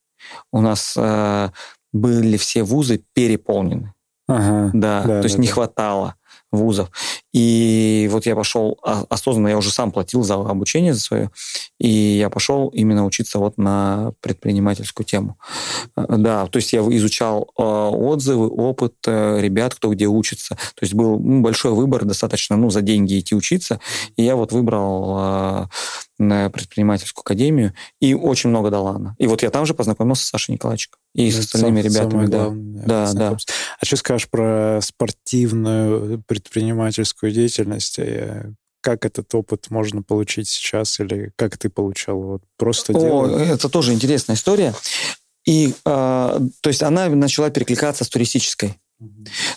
У нас э, были все вузы переполнены. Ага, да, да, то есть да. не хватало вузов. И вот я пошел а, осознанно, я уже сам платил за обучение за свое, и я пошел именно учиться вот на предпринимательскую тему. Э, да, то есть я изучал э, отзывы, опыт э, ребят, кто где учится. То есть был ну, большой выбор, достаточно ну, за деньги идти учиться, и я вот выбрал на предпринимательскую академию, и очень много дала она. И вот я там же познакомился с Сашей Николаевичем и с остальными сам, ребятами. Да, главное, да, да. А что скажешь про спортивную предпринимательскую деятельность? Как этот опыт можно получить сейчас или как ты получал? Вот просто О, делал? Это тоже интересная история. И, э, то есть она начала перекликаться с туристической.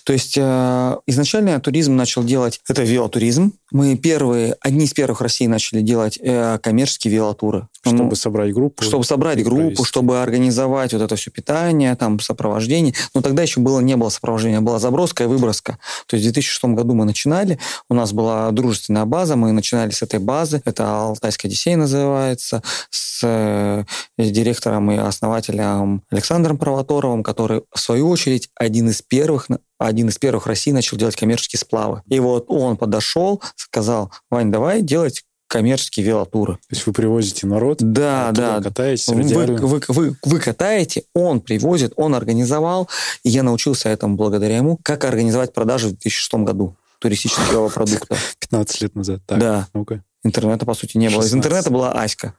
То есть э, изначально туризм начал делать, это велотуризм. Мы первые, одни из первых в России начали делать э, коммерческие велотуры. Чтобы ну, собрать группу. Чтобы собрать группу, провести. чтобы организовать вот это все питание, там, сопровождение. Но тогда еще было, не было сопровождения, была заброска и выброска. То есть в 2006 году мы начинали, у нас была дружественная база, мы начинали с этой базы, это Алтайская Одиссея называется, с, э, с директором и основателем Александром Провоторовым, который, в свою очередь, один из первых один из первых в России начал делать коммерческие сплавы. И вот он подошел, сказал, Вань, давай делать коммерческие велотуры. То есть вы привозите народ, да, да, катаетесь вы, вы, вы, вы катаете, он привозит, он организовал, и я научился этому благодаря ему, как организовать продажи в 2006 году туристического продукта. 15 лет назад, так, да. ну-ка. Интернета, по сути, не 16. было. Из интернета была Аська.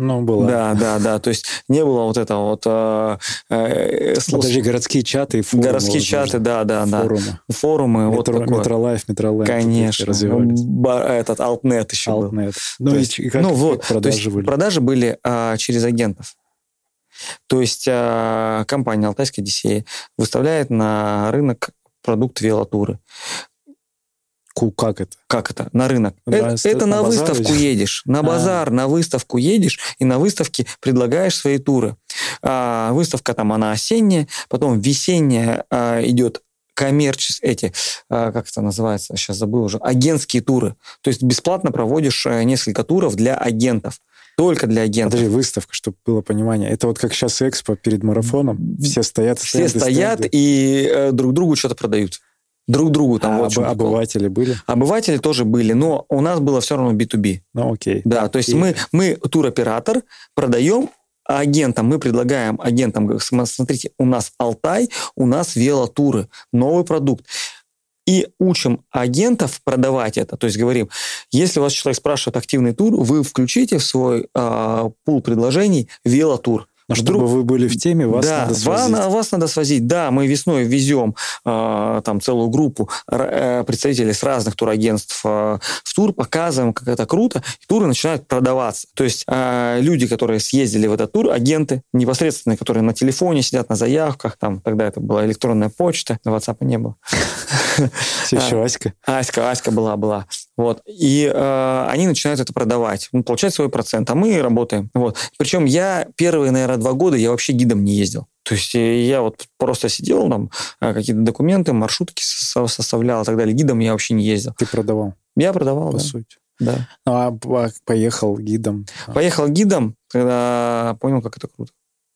Ну, было. Да, да, да. То есть не было вот этого вот... Э, э, Даже городские чаты и форумы. Городские чаты, да, да, да. Форумы. Форумы. Метро, вот такое. Метролайф, Метролайф. Конечно. Развивались. Этот Алтнет еще Алтнет. Ну, и, и как, ну вот, продажи есть, были? Продажи были а, через агентов. То есть а, компания «Алтайская Одиссея» выставляет на рынок продукт велотуры. Как это? Как это? На рынок. На, это, это на, на выставку едешь. На базар, а. на выставку едешь, и на выставке предлагаешь свои туры. А, выставка там, она осенняя, потом весенняя а, идет коммерческие, эти, а, как это называется, сейчас забыл уже, агентские туры. То есть бесплатно проводишь э, несколько туров для агентов. Только для агентов. Подожди, выставка, чтобы было понимание. Это вот как сейчас экспо перед марафоном. Все стоят, Все стоят стенды. и э, друг другу что-то продают друг другу. Там, а вот об, обыватели были? Обыватели тоже были, но у нас было все равно B2B. Ну, окей. Да, то есть и... мы, мы туроператор, продаем агентам, мы предлагаем агентам, смотрите, у нас Алтай, у нас велотуры, новый продукт. И учим агентов продавать это. То есть говорим, если у вас человек спрашивает активный тур, вы включите в свой э, пул предложений велотур. Но Вдруг... чтобы вы были в теме, вас да, надо свозить. Вас, вас надо свозить. Да, мы весной везем э, там целую группу э, представителей с разных турагентств э, в тур, показываем, как это круто, и туры начинают продаваться. То есть э, люди, которые съездили в этот тур, агенты непосредственно, которые на телефоне сидят, на заявках, там тогда это была электронная почта, WhatsApp не было. Все еще Аська. Аська, Аська была, была. Вот. И э, они начинают это продавать, ну, получать свой процент, а мы работаем. Вот. Причем я первые, наверное, два года я вообще гидом не ездил. То есть э, я вот просто сидел там, э, какие-то документы, маршрутки составлял и так далее. Гидом я вообще не ездил. Ты продавал? Я продавал, По да. сути. Да. Ну, а, а поехал гидом? Поехал гидом, когда понял, как это круто.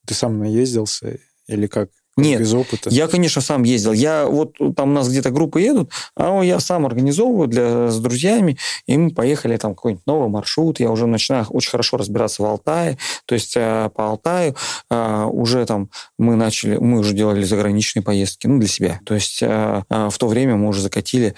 Ты сам наездился или как? Нет, без опыта? я, конечно, сам ездил. Я вот там у нас где-то группы едут, а я сам организовываю для, с друзьями, и мы поехали там какой-нибудь новый маршрут. Я уже начинаю очень хорошо разбираться в Алтае. То есть э, по Алтаю э, уже там мы начали, мы уже делали заграничные поездки, ну, для себя. То есть э, в то время мы уже закатили,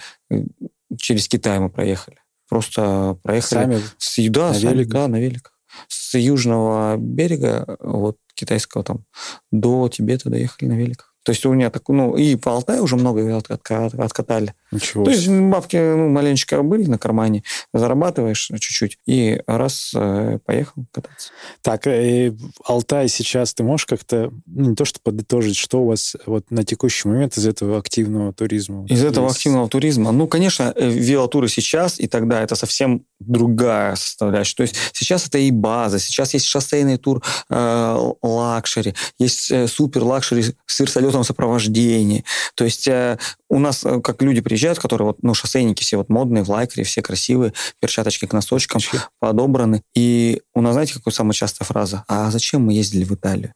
через Китай мы проехали. Просто проехали. Сами? С, да, на сами, великах? Да, на великах. С южного берега, вот китайского там, до Тибета доехали на великах. То есть у меня так, ну, и по Алтаю уже много от, от, от, откатали. Ничего То есть бабки ну, маленечко были на кармане, зарабатываешь чуть-чуть, и раз э, поехал кататься. Так, э, Алтай сейчас ты можешь как-то, ну, не то что подытожить, что у вас вот на текущий момент из этого активного туризма? Из этого есть? активного туризма? Ну, конечно, э, велотуры сейчас и тогда это совсем другая составляющая. То есть сейчас это и база, сейчас есть шоссейный тур э, luxury, есть э, супер luxury с вертолетом сопровождения. То есть э, у нас, как люди приезжают, которые вот, ну, шоссейники все вот модные, в лайкре, все красивые, перчаточки к носочкам подобраны. И у нас, знаете, какая самая частая фраза? А зачем мы ездили в Италию?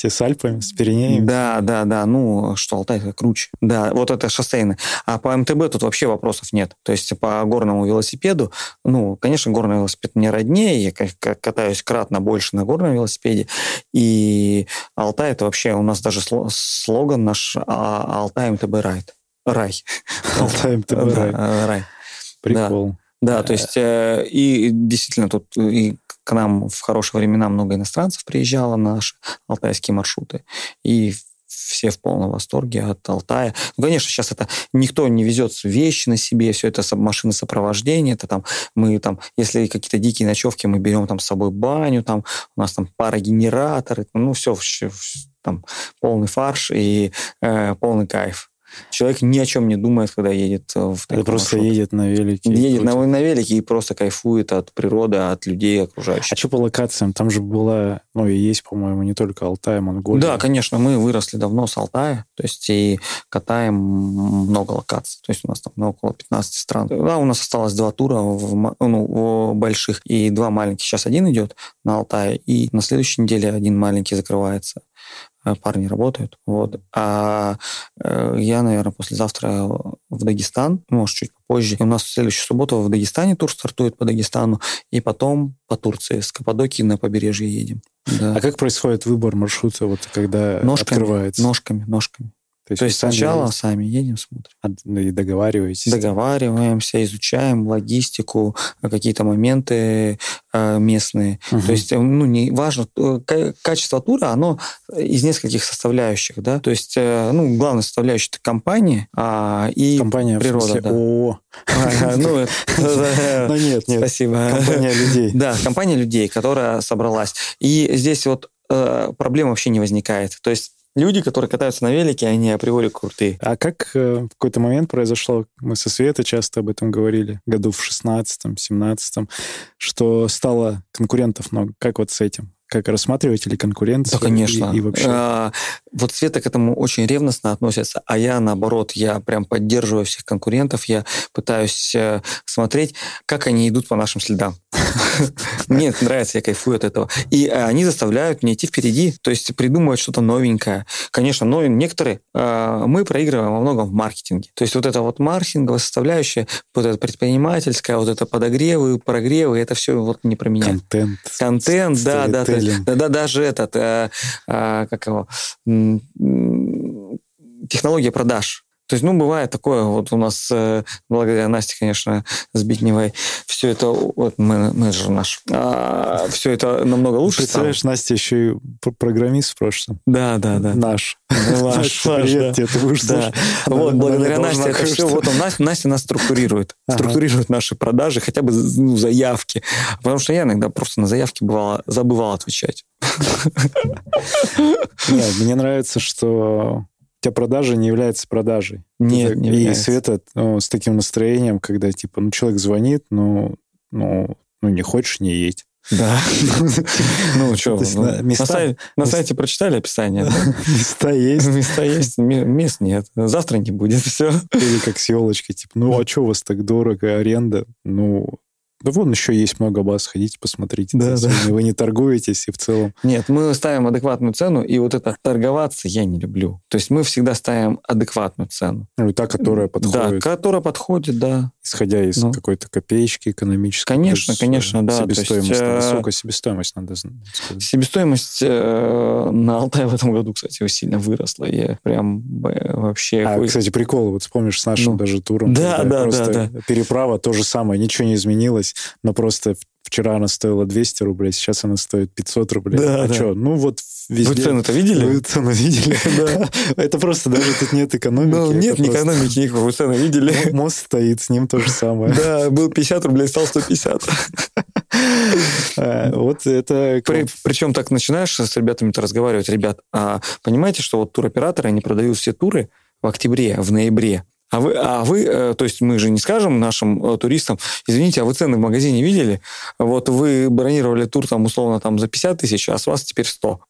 Все с Альпами, с Пиренеями? Да, да, да. Ну, что Алтай это круче. Да, вот это шоссейный. А по MTB тут вообще вопросов нет. То есть по горному велосипеду, ну, конечно, горный велосипед мне роднее, я катаюсь кратно больше на горном велосипеде. И Алтай это вообще у нас даже слоган наш а, Алтай МТБ Райд. Рай. Алтай МТБ Рай. Рай. Прикол. Да, то есть э, и действительно тут и к нам в хорошие времена много иностранцев приезжало на наши алтайские маршруты. И все в полном восторге от Алтая. Ну, конечно, сейчас это никто не везет вещи на себе, все это машины сопровождения, это там мы там, если какие-то дикие ночевки, мы берем там с собой баню, там у нас там парогенераторы, ну все, там полный фарш и э, полный кайф. Человек ни о чем не думает, когда едет в такой просто маршрут. едет на велике. Едет на, на велике и просто кайфует от природы, от людей окружающих. А что по локациям? Там же была, ну и есть, по-моему, не только Алтай, Монголия. Да, конечно, мы выросли давно с Алтая, то есть и катаем много локаций. То есть у нас там около 15 стран. Да, у нас осталось два тура в, ну, больших и два маленьких. Сейчас один идет на Алтае, и на следующей неделе один маленький закрывается. Э, парни работают. Вот. А э, я, наверное, послезавтра в Дагестан, может, чуть попозже. И у нас в следующую субботу в Дагестане тур стартует по Дагестану, и потом по Турции, с Каппадокии на побережье едем. Да. А как происходит выбор маршрута, вот когда ножками, открывается? Ножками, ножками. То есть, То есть сначала есть... сами едем, смотрим. А, и договариваетесь? Договариваемся, изучаем логистику, какие-то моменты э, местные. Угу. То есть, ну, не важно, э, качество тура, оно из нескольких составляющих, да. То есть, э, ну, главная составляющая это компания а, и компания, природа. Да. О, ну, ну нет, нет. Спасибо. Компания людей. Да, компания людей, которая собралась. И здесь вот проблем вообще не возникает. То есть люди, которые катаются на велике, они априори крутые. А как э, в какой-то момент произошло, мы со Светой часто об этом говорили, году в 16-м, 17-м, что стало конкурентов много. Как вот с этим? Как рассматриваете ли конкуренцию? Да, конечно. И, и вообще? А, вот Света к этому очень ревностно относится, а я, наоборот, я прям поддерживаю всех конкурентов, я пытаюсь э, смотреть, как они идут по нашим следам. Мне нравится, я кайфую от этого. И э, они заставляют меня идти впереди, то есть придумывать что-то новенькое. Конечно, но некоторые э, мы проигрываем во многом в маркетинге. То есть вот это вот маркетинговая составляющая, вот это предпринимательская, вот это подогревы, прогревы, это все вот не про меня. Контент. Контент, да, да, да, да, даже этот, э, э, как его, технология продаж. То есть, ну, бывает такое, вот у нас, э, благодаря Насте, конечно, Сбитневой, все это, вот менеджер наш, а, все это намного лучше Представляешь, стало. Настя еще и программист в прошлом. Да, да, да. Наш. Ваш, Привет тебе, ты будешь Да. Вот, благодаря Насте это все, вот он, Настя нас структурирует, структурирует наши продажи, хотя бы ну, заявки. Потому что я иногда просто на заявки бывало, забывал отвечать. Мне нравится, что у тебя продажа не является продажей. Нет, не И Света ну, с таким настроением, когда, типа, ну, человек звонит, ну, ну, ну не хочешь, не едь. Да. Ну, что, ну, на сайте прочитали описание? Места есть. Места есть, мест нет. Завтра не будет, все. Или как с елочкой, типа, ну, а что у вас так дорого, аренда? Ну, да вон еще есть много баз, ходите, посмотрите. Да, да. Вы не торгуетесь и в целом... Нет, мы ставим адекватную цену, и вот это торговаться я не люблю. То есть мы всегда ставим адекватную цену. Ну, и та, которая подходит. Да, которая подходит, да. Исходя из ну. какой-то копеечки экономической. Конечно, есть, конечно, да. Себестоимость. есть, высокая себестоимость, надо сказать. Себестоимость э, на Алтае в этом году, кстати, сильно выросла. Я прям э, вообще... А, кстати, прикол, вот вспомнишь с нашим ну, даже туром. Да, да, да, да. Переправа то же самое, ничего не изменилось есть, но просто Вчера она стоила 200 рублей, сейчас она стоит 500 рублей. Да, а да. что, ну вот везде... Вы цены-то видели? Вы цены видели? Да. Это просто даже тут нет экономики. Ну, нет ни экономики никакой, вы цены видели? мо- Мост стоит, с ним то же самое. Да, был 50 рублей, стал 150. Э, Вот это... При- причем так начинаешь с ребятами-то разговаривать. Ребят, а понимаете, что вот туроператоры, они продают все туры в октябре, в ноябре. А вы, а вы, э, то есть мы же не скажем нашим э, туристам, извините, а вы цены в магазине видели? Вот вы бронировали тур там условно там за 50 тысяч, а с вас теперь 100.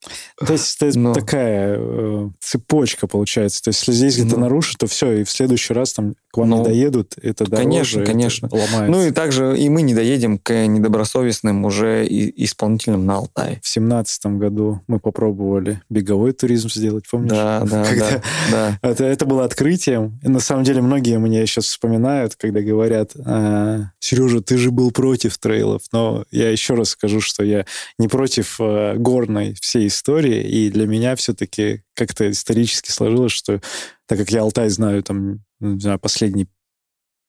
То есть это Но. такая э, цепочка получается. То есть если здесь где-то Ну. нарушить, то все, и в следующий раз там к вам Ну, не доедут, это дороже, конечно, это конечно. ломается. Ну и также и мы не доедем к недобросовестным уже и- исполнителям на Алтае. В семнадцатом году мы попробовали беговой туризм сделать, помнишь? Да, да, Когда- да, да. Это, это было открытием. И на самом деле многие мне сейчас вспоминают, когда говорят, «А, Сережа, ты же был против трейлов. Но я еще раз скажу, что я не против э, горной всей истории. И для меня все-таки как-то исторически сложилось, что так как я Алтай знаю там, не знаю, последние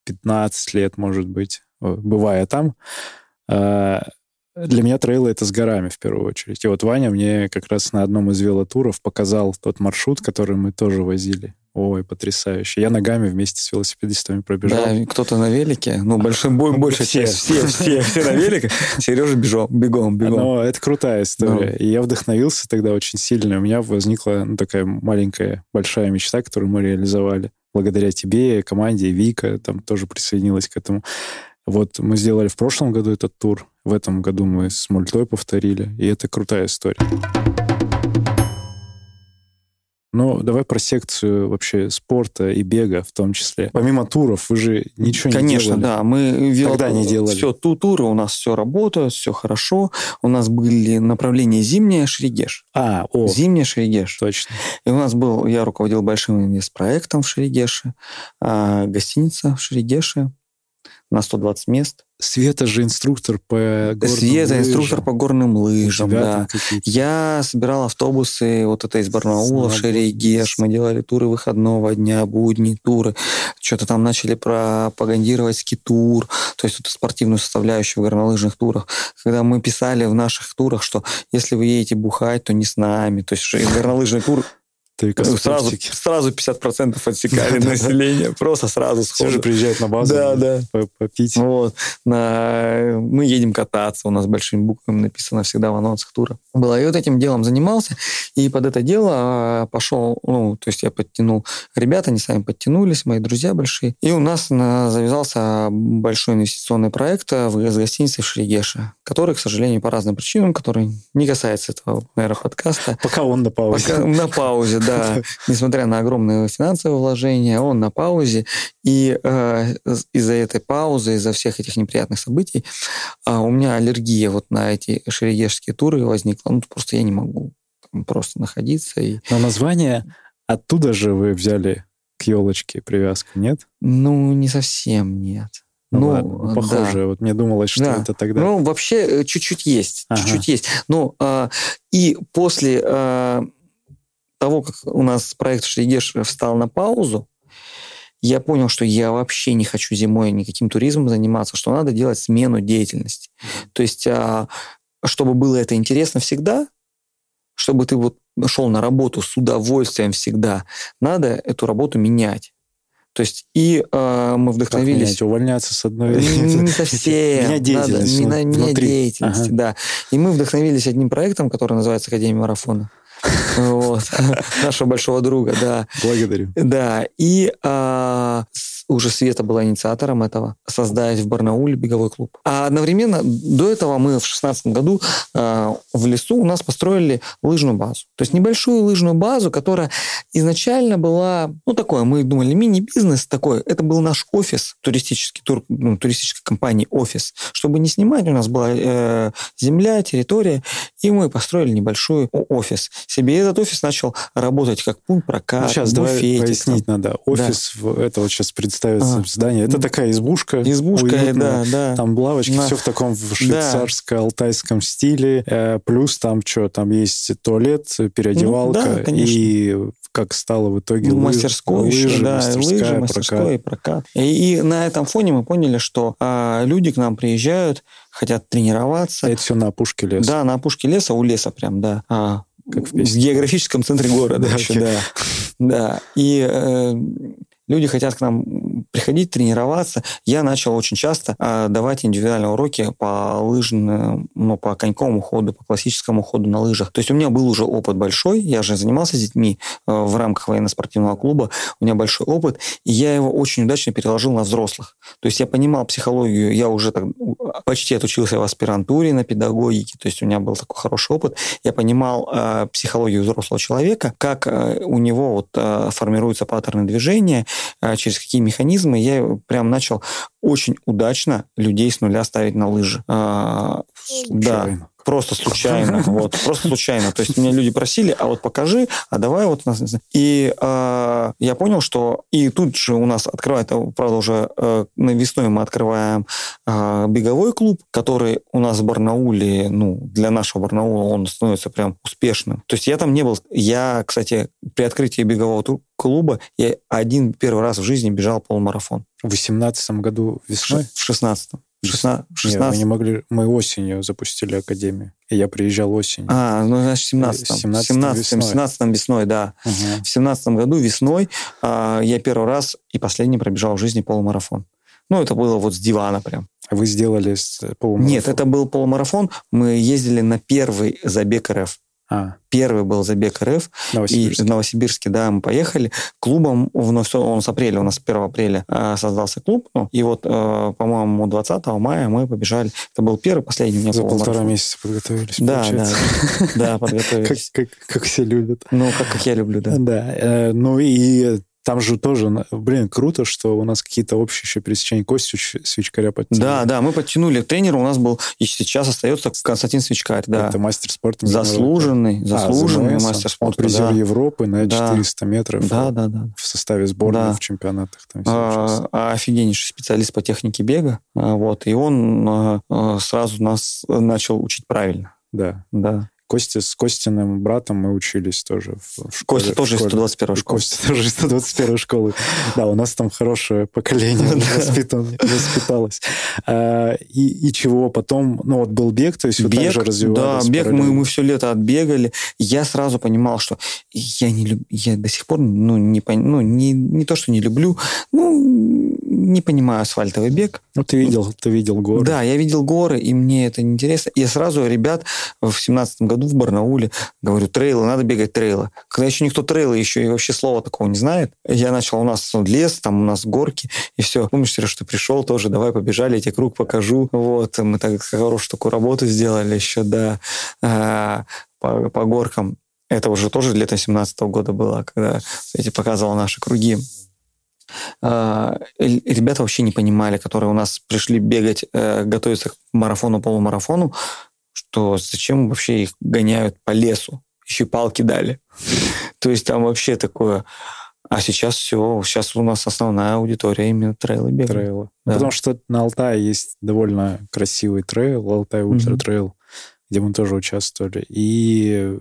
15 лет, может быть, бывая там, э, для меня трейлы это с горами в первую очередь. И вот Ваня мне как раз на одном из велотуров показал тот маршрут, который мы тоже возили. Ой, потрясающе. Я ногами вместе с велосипедистами пробежал. Да, кто-то на велике, ну, большой бой, Ну, большая все. все, все, все на велике. Сережа бежом, бегом, бегом. Но это крутая история. И я вдохновился тогда очень сильно. У меня возникла ну, такая маленькая, большая мечта, которую мы реализовали. Благодаря тебе, команде, Вика там тоже присоединилась к этому. Вот мы сделали в прошлом году этот тур. В этом году мы с мультой повторили. И это крутая история. Ну, давай про секцию вообще спорта и бега в том числе. Помимо туров, вы же ничего Конечно, не делали. да. Мы вело- Тогда не делали. Все, ту туры у нас все работают, все хорошо. У нас были направления зимняя Шерегеш. А, о, Зимняя Шерегеш. точно. И у нас был, я руководил большим инвестпроектом в Шерегеше, а, гостиница в Шерегеше на 120 мест. Света же инструктор по горным Света, лыжам. инструктор по горным лыжам, да. Я собирал автобусы, вот это из Барнаула в Шерегеш, мы делали туры выходного дня, будни, туры. Что-то там начали пропагандировать ски-тур, то есть эту спортивную составляющую в горнолыжных турах. Когда мы писали в наших турах, что если вы едете бухать, то не с нами. То есть горнолыжный тур Только сразу, сразу 50% отсекали население, просто сразу Все же сходу. приезжают на базу Да, да. по- попить. Вот. На... Мы едем кататься, у нас большими буквами написано всегда в анонсах тура. Было. И вот этим делом занимался, и под это дело а, пошел, ну, то есть я подтянул ребята, они сами подтянулись, мои друзья большие. И у нас на- завязался большой инвестиционный проект а, в, с гостиницей в Шерегеше, который, к сожалению, по разным причинам, который не касается этого, наверное, подкаста, Пока он на паузе. Пока на паузе, да. Несмотря на огромные финансовые вложения, он на паузе. И э, из-за этой паузы, из-за всех этих неприятных событий, а, у меня аллергия вот на эти шерегешские туры возникла. Ну, просто я не могу там просто находиться. И, Но название оттуда же вы взяли к елочке привязку, нет? ну, не совсем нет. Ну, ладно, похоже. Вот мне думалось, что Да. это тогда. Ну, вообще, э, чуть-чуть есть. Ага. Чуть-чуть есть. Ну, а, и после а, того, как у нас проект Шригеш встал на паузу, я понял, что я вообще не хочу зимой никаким туризмом заниматься, что надо делать смену деятельности. То есть, а, чтобы было это интересно всегда, чтобы ты вот шел на работу с удовольствием всегда, надо эту работу менять. То есть, и а, мы Как вдохновились... менять? увольняться с одной... Не совсем. Менять деятельность внутри. деятельность, да. И мы вдохновились одним проектом, который называется Академия марафона. Вот. Нашего большого друга, да. Благодарю. Да. И а, уже Света была инициатором этого, создать в Барнауле беговой клуб. А одновременно до этого мы в шестнадцатом году а, в лесу у нас построили лыжную базу. То есть небольшую лыжную базу, которая изначально была, ну, такое, мы думали, мини-бизнес такой. Это был наш офис, туристический тур, ну, туристической компании офис. Чтобы не снимать, у нас была э, земля, территория, и мы построили небольшой офис себе. Этот офис начал работать как пункт проката, Ну, сейчас давай буфетик, пояснить надо. Офис, в- это вот сейчас представится Ага. здание. Это такая избушка. Избушка, уютная. да, да. Там лавочки, На- все в таком швейцарско-алтайском стиле. Э, плюс там что, там есть туалет, переодевалка Ну, да, конечно. и как стало в итоге Ну, лыж- мастерской еще, лыжи, да, мастерская, лыжи, мастерской прокат. и прокат. И, и на этом фоне мы поняли, что а, люди к нам приезжают, хотят тренироваться. Это все на опушке леса. Да, на опушке леса, у леса прям, да. А, Как в в географическом центре города Да, еще, да. Да. И э, люди хотят к нам приходить, тренироваться. Я начал очень часто э, давать индивидуальные уроки по лыжным, ну, по коньковому ходу, по классическому ходу на лыжах. То есть у меня был уже опыт большой, я же занимался с детьми э, в рамках военно-спортивного клуба, у меня большой опыт, и я его очень удачно переложил на взрослых. То есть я понимал психологию, я уже так, почти отучился в аспирантуре на педагогике, то есть у меня был такой хороший опыт. Я понимал э, психологию взрослого человека, как э, у него вот э, формируются паттерны движения, через какие механизмы. Я прям начал очень удачно людей с нуля ставить на лыжи. А, да, Случайно. Просто случайно, вот, просто случайно. То есть меня люди просили, а вот покажи, а давай вот нас... И э, я понял, что... И тут же у нас открывает, правда, уже э, на весной мы открываем э, беговой клуб, который у нас в Барнауле, ну, для нашего Барнаула он становится прям успешным. То есть я там не был... Я, кстати, при открытии бегового клуба я один первый раз в жизни бежал полумарафон. В 18 году В весной? в 16 16 Нет, 16 мы не могли... Мы осенью запустили академию. И я приезжал осенью. А, ну, значит, в 17 В 17-м 17 весной. 17 весной, да. Мгм. В 17 году весной а, я первый раз и последний пробежал в жизни полумарафон. Ну, это было вот с дивана прям. Вы сделали с полумарафон? Нет, это был полумарафон. Мы ездили на первый забег РФ. А, Первый был забег РФ. И Новосибирск. в Новосибирске, да, мы поехали. Клубом, вновь, он с апреля, у нас 1 апреля а, создался клуб. Ну, и вот, а, по-моему, 20 мая мы побежали. Это был первый, последний у меня За полтора полумарафон. месяца подготовились, Да, да, получается. да, да, Как, подготовились. как, все любят. Ну, как, как я люблю, да. Да. э, ну и там же тоже, блин, круто, что у нас какие-то общие еще пересечения. Костю Щ- Свечкаря подтянули. Да, да, мы подтянули. Тренер у нас был, и сейчас остается Константин Свечкарь, да. Это мастер спорта. Заслуженный, А, заслуженный ЗМС, мастер Он спорта. призер да. Европы на Да. 400 метров Да, да, да. в составе сборной Да. в чемпионатах. Там участвуют. А, офигеннейший специалист по технике бега. А, Вот, и он а, а, сразу нас начал учить правильно. Да. Да. Костя с Костиным братом мы учились тоже в, школе. Костя тоже из школе. 121 школы. Костя тоже из 121 школы. Да, у нас там хорошее поколение воспиталось. А, И, чего потом? Ну, вот был бег, то есть вы также да, развивались бег мы, мы все лето отбегали. Я сразу понимал, что я не я до сих пор ну, не, ну, не, не то, что не люблю, ну, не понимаю асфальтовый бег. Ну, ты видел, ты видел горы. Да, я видел горы, и мне это неинтересно. И я сразу ребят в семнадцатом году в Барнауле говорю, трейлы, надо бегать трейлы. Когда еще никто трейлы еще и вообще слова такого не знает, я начал, у нас лес, там у нас горки, и все. Помнишь, Сереж, ты пришел тоже, давай побежали, я тебе круг покажу. Вот, мы так хорошую такую работу сделали еще, да, а, по, по горкам. Это уже тоже лето 17 года было, когда я показывал наши круги. Э, ребята вообще не понимали, которые у нас пришли бегать, э, готовиться к марафону, полумарафону, что зачем вообще их гоняют по лесу, еще палки дали. То есть там вообще такое... А сейчас все, сейчас у нас основная аудитория именно трейлы бегают. трейлы. Да. Потому что на Алтае есть довольно красивый трейл, Алтай Ультра. Трейл, где мы тоже участвовали. И,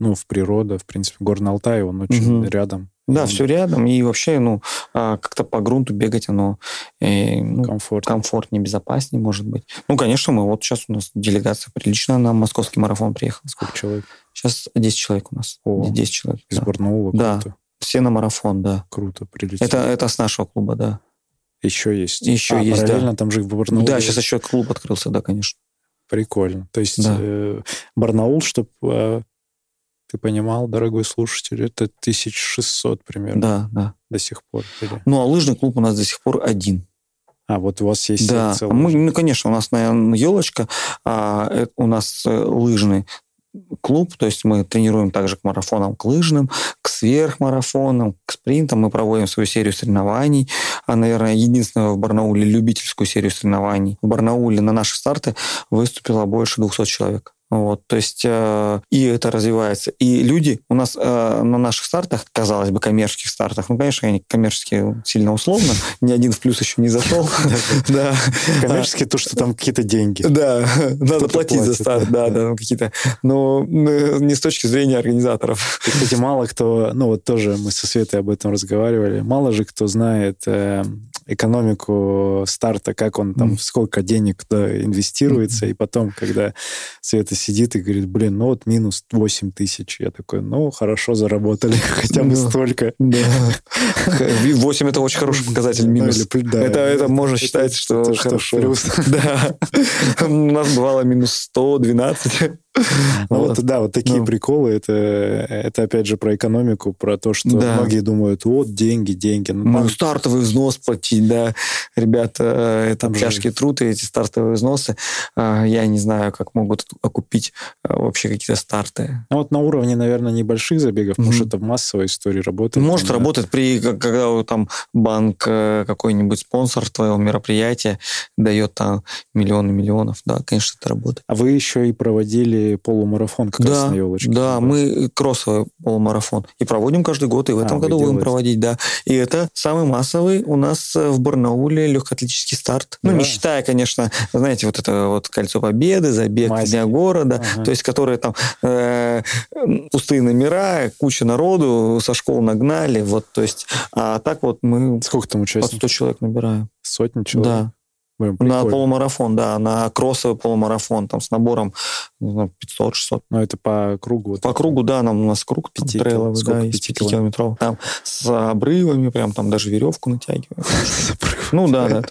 ну, в природа, в принципе, Горный Алтай, он очень Мгм. рядом. Да, все рядом, и вообще, ну, а, как-то по грунту бегать оно э, ну, комфортно. комфортнее, безопаснее, может быть. Ну, конечно, мы вот сейчас у нас делегация приличная на московский марафон приехала. Сколько человек? Сейчас 10 человек у нас. О, 10 человек. Из да. Барнаула. Да. Круто. Все на марафон, да. Круто, прилетели. Это, это с нашего клуба, да. Еще есть. Еще А, есть, да. параллельно там же в Барнауле. да, сейчас еще клуб открылся, да, конечно. Прикольно. То есть Да. э, Барнаул, чтобы ты понимал, дорогой слушатель, это 1600 примерно Да, да. до сих пор. Или- Ну, а лыжный клуб у нас до сих пор один. А, вот у вас есть Да, целый- мы, ну, конечно, у нас, наверное, елочка, а э, у нас э, лыжный клуб, то есть мы тренируем также к марафонам, к лыжным, к сверхмарафонам, к спринтам. Мы проводим свою серию соревнований. А, наверное, единственную в Барнауле любительскую серию соревнований. В Барнауле на наши старты выступило больше 200 человек. Вот, то есть э, и это развивается. И люди у нас э, на наших стартах, казалось бы, коммерческих стартах, ну, конечно, они коммерческие сильно условно, ни один в плюс еще не зашел. Да. Коммерческие то, что там какие-то деньги. Да, надо платить за старт, да, да, какие-то. Но не с точки зрения организаторов. Кстати, мало кто, ну вот тоже мы со Светой об этом разговаривали, мало же кто знает э, экономику старта, как он там, сколько денег туда инвестируется, и потом, когда Света сидит и говорит, блин, ну вот минус 8 тысяч. Я такой, ну, хорошо заработали, хотя бы столько. Да. 8 это очень хороший показатель ну, минус. это, это можно считать, что хорошо. Да. У нас бывало минус 112. Ну, вот, да, вот такие ну. приколы, это, это опять же про экономику, про то, что да. многие думают, вот, деньги, деньги. Ну, Могу стартовый взнос платить, да. Ребята, э, это тяжкий труд, и эти стартовые взносы, э, я не знаю, как могут окупить э, вообще какие-то старты. Ну, вот на уровне, наверное, небольших забегов, mm-hmm. может, это в массовой истории работает. Может там, работать да. при, когда там банк, какой-нибудь спонсор твоего мероприятия дает там миллионы миллионов, да, конечно, это работает. А вы еще и проводили полумарафон как да, раз на елочке. Да, мы кроссовый полумарафон. И проводим каждый год, и в этом а, году будем проводить, да. И это самый массовый у нас э, в Барнауле легкоатлетический старт. Ну, да. не считая, конечно, знаете, вот это вот Кольцо Победы, забег Майский. Дня города, ага. то есть которые там э, пустые номера, куча народу, со школ нагнали, вот, то есть, а так вот мы... Сколько там участников? 100 человек набираем. Сотни человек? Да. Блин, на полумарафон, да, на кроссовый полумарафон, там с набором 500-600. Ну, это по кругу? По кругу, да, нам, у нас круг пяти, трейловый, да, из 5 километров. Там с обрывами, прям там даже веревку натягиваем. Ну да, да,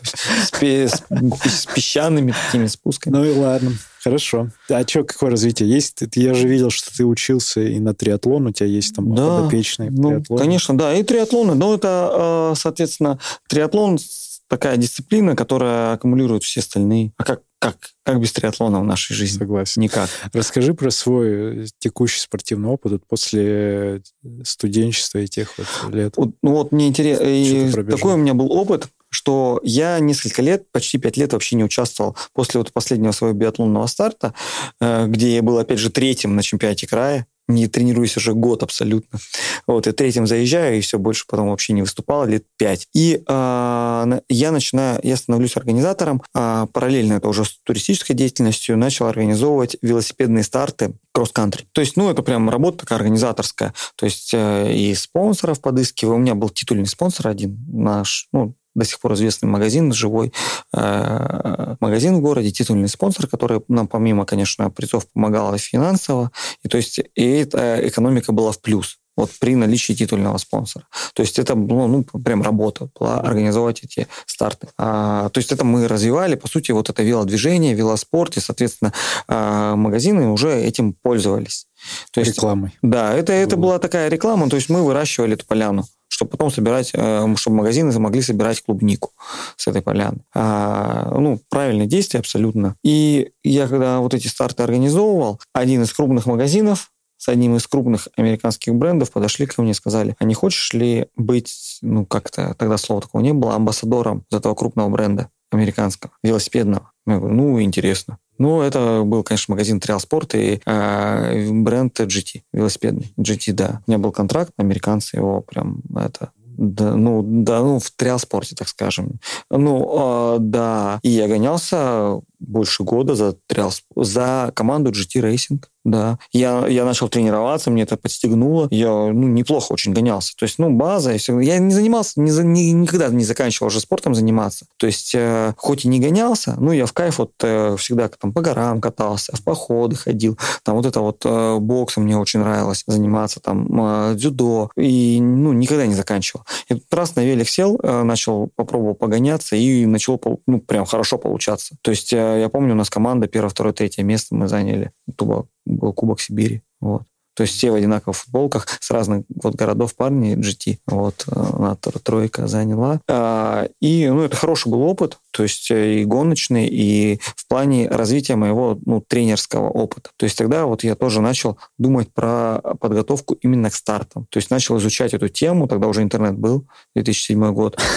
с песчаными такими спусками. Ну и ладно. Хорошо. А что, какое развитие есть? Я же видел, что ты учился и на триатлон, у тебя есть там да, подопечный ну, триатлон. Конечно, да, и триатлоны. Но это, а, соответственно, триатлон такая дисциплина, которая аккумулирует все остальные. А как, как, как без триатлона в нашей жизни? Согласен. Никак. Расскажи про свой э, текущий спортивный опыт вот после студенчества и тех вот лет. Вот, ну вот мне интересно, такой у меня был опыт, что я несколько лет, почти пять лет вообще не участвовал после вот последнего своего биатлонного старта, э, где я был, опять же, третьим на чемпионате края не тренируюсь уже год абсолютно. Вот, и третьим заезжаю, и все, больше потом вообще не выступал, лет пять. И э, я начинаю, я становлюсь организатором, э, параллельно это уже с туристической деятельностью, начал организовывать велосипедные старты кросс-кантри. То есть, ну, это прям работа такая организаторская. То есть, э, и спонсоров подыскиваю. У меня был титульный спонсор один, наш, ну, до сих пор известный магазин, живой э, магазин в городе, титульный спонсор, который нам помимо, конечно, призов помогал и финансово. И то есть и эта экономика была в плюс вот при наличии титульного спонсора. То есть это было, ну, прям работа была организовать эти старты. А, то есть это мы развивали, по сути, вот это велодвижение, велоспорт, и, соответственно, а, магазины уже этим пользовались. То есть, Рекламой. Да, это, это была такая реклама, то есть мы выращивали эту поляну чтобы потом собирать, э, чтобы магазины могли собирать клубнику с этой поляны. А, ну, правильное действие абсолютно. И я когда вот эти старты организовывал, один из крупных магазинов с одним из крупных американских брендов подошли ко мне и сказали, а не хочешь ли быть, ну как-то, тогда слова такого не было, амбассадором этого крупного бренда американского, велосипедного. Я говорю, ну, интересно. Ну, это был, конечно, магазин Trial Sport и э, бренд GT, велосипедный. GT, да. У меня был контракт, американцы его прям это да, ну, да, ну, в триал-спорте, так скажем. Ну, э, да. И я гонялся больше года за триал, за команду GT Racing да. Я, я начал тренироваться, мне это подстегнуло. Я ну, неплохо очень гонялся. То есть, ну, база и все. Я не занимался, не, не, никогда не заканчивал уже спортом заниматься. То есть, э, хоть и не гонялся, ну, я в кайф вот э, всегда там по горам катался, в походы ходил. Там вот это вот э, боксом мне очень нравилось заниматься, там э, дзюдо. И, ну, никогда не заканчивал. И тут раз на велик сел, э, начал, попробовал погоняться и начало, ну, прям хорошо получаться. То есть, э, я помню, у нас команда первое, второе, третье место мы заняли. Тупо был Кубок Сибири. Вот. То есть все в одинаковых футболках с разных вот городов парни GT. Вот она тройка заняла. А, и ну, это хороший был опыт, то есть э, и гоночный, и в плане развития моего ну, тренерского опыта. То есть тогда вот я тоже начал думать про подготовку именно к стартам. То есть начал изучать эту тему, тогда уже интернет был, 2007 год.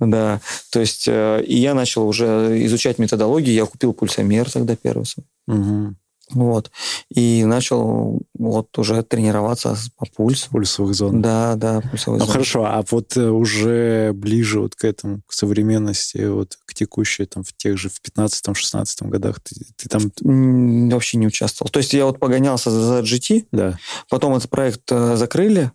Да, то есть э, и я начал уже изучать методологию, я купил пульсомер тогда первый свой. Вот. и начал вот уже тренироваться по пульсу. Пульсовых зон. Да, да, пульсовых Ну зон. хорошо, а вот э, уже ближе вот к этому, к современности, вот к текущей, там, в тех же, в 15-16 годах, ты, ты там, Вообще не участвовал. То есть я вот погонялся за, за GT, да, потом этот проект э, закрыли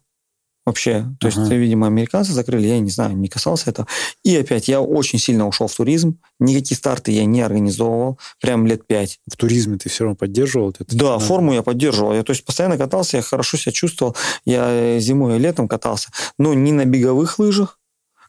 вообще. То есть, Ага. видимо, американцы закрыли, я не знаю, не касался этого. И опять я очень сильно ушел в туризм. Никакие старты я не организовывал. Прям лет пять. в туризме ты все равно поддерживал это? Да, Надо. форму я поддерживал. Я, то есть постоянно катался, я хорошо себя чувствовал. Я э, зимой и летом катался. Но не на беговых лыжах,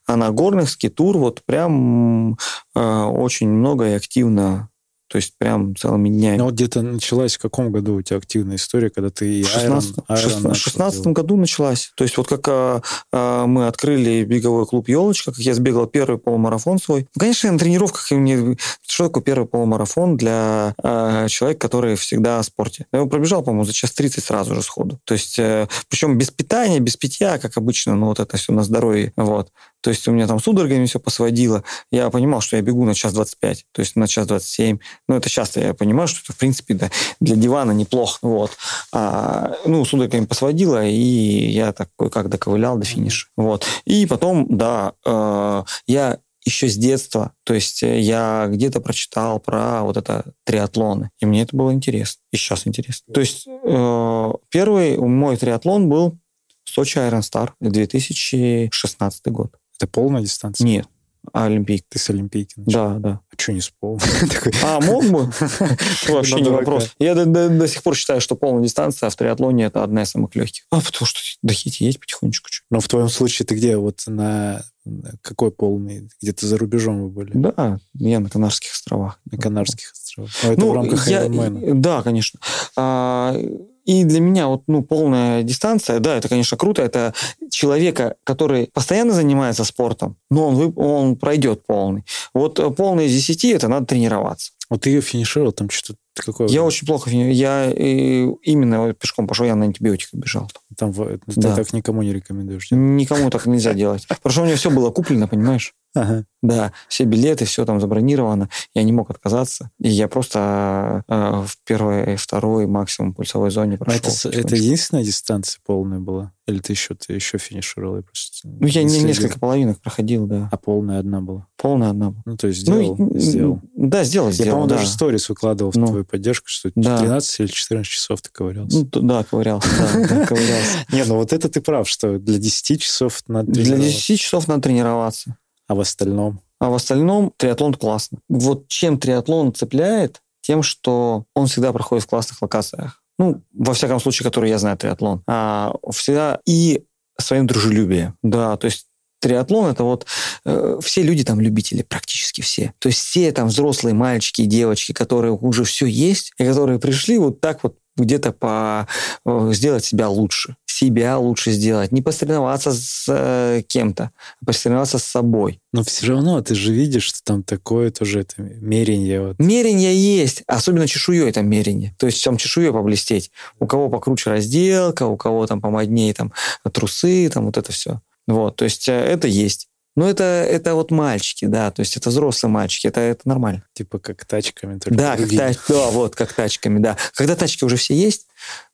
а на горных, скитур. Вот прям э, очень много и активно. То есть прям целыми днями. Ну вот где-то началась в каком году у тебя активная история, когда ты В Iron- 16 Iron шест- начал в 16 делать? году началась. То есть вот как а, а, мы открыли беговой клуб «Елочка», как я сбегал первый полумарафон свой. Ну, конечно, на тренировках и мне... Что такое первый полумарафон для а, человека, который всегда в спорте? Я его пробежал, по-моему, за час 30 сразу же сходу. То есть, э, причем без питания, без питья, как обычно, ну вот это все на здоровье. Вот. То есть у меня там судорогами все посводило. Я понимал, что я бегу на час 25, то есть на час 27. Ну, это часто я понимаю, что это, в принципе, да, для дивана неплохо. Вот. А, ну, судорогами посводило, и я так как доковылял до финиша. Вот. И потом, да, э, я еще с детства, то есть э, я где-то прочитал про вот это триатлоны, и мне это было интересно, и сейчас интересно. То есть э, первый мой триатлон был Сочи Iron Star 2016 год. Это полная дистанция? Нет, Олимпийк. Ты с Олимпийки начал? Да, да. А что не с полной? А, мог бы? Вообще не дурака. вопрос. Я до, сих пор считаю, что полная дистанция в триатлоне это одна из самых легких. А, потому что дохите есть потихонечку. Но в твоем случае ты где? Вот на на какой полный? Где-то за рубежом вы были? Да, я на Канарских островах. На Канарских островах. Но это Ну, в рамках я- Ironman. Да, конечно. А, и для меня вот, ну, полная дистанция, да, это, конечно, круто. Это человека, который постоянно занимается спортом, но он, он пройдет полный. Вот э, полный из 10 это надо тренироваться. Вот ты ее финишировал, там что-то ты какой? Я очень плохо... Я э, именно пешком пошел, я на антибиотиках бежал. Там в- ты Да. так никому не рекомендуешь. да? Никому так нельзя делать. Потому что у меня все было куплено, понимаешь? Ага. Да, все билеты, все там забронировано. Я не мог отказаться. И я просто э, в первой и второй максимум пульсовой зоне А прошел. это, с- это потихонечку. единственная дистанция полная была? Или ты еще, ты еще финишировал? Я просто Ну, я не, следил. несколько половинок проходил, да. А полная одна была? Полная одна была. Ну, то есть сделал, ну, и- сделал. Да, сделал, Я, сделал, по-моему, да. даже сторис выкладывал в Ну. твою поддержку, что Да. 13 или 14 часов ты ковырялся. Ну, т- да, ковырялся, да, ковырялся. Не, ну вот это ты прав, что для 10 часов надо Для тренироваться. 10 часов надо тренироваться. А в остальном? А в остальном триатлон классно. Вот чем триатлон цепляет, тем, что он всегда проходит в классных локациях. Ну, во всяком случае, который я знаю триатлон. А, всегда и своим дружелюбием. Да, то есть триатлон это вот э, все люди там любители, практически все. То есть все там взрослые мальчики и девочки, которые уже все есть, и которые пришли вот так вот где-то по э, сделать себя лучше, себя лучше сделать, не посоревноваться с э, кем-то, а посоревноваться с собой. Но все равно ты же видишь, что там такое тоже это мерение. Вот. Мерение есть, особенно чешуей там мерение. То есть там чешуей поблестеть. У кого покруче разделка, у кого там помоднее там трусы, там вот это все. Вот, то есть э, это есть. Но это, это вот мальчики, да, то есть это взрослые мальчики, это, это нормально. Типа как тачками. только Да, как тач- да, вот, как тачками, да. Когда тачки уже все есть,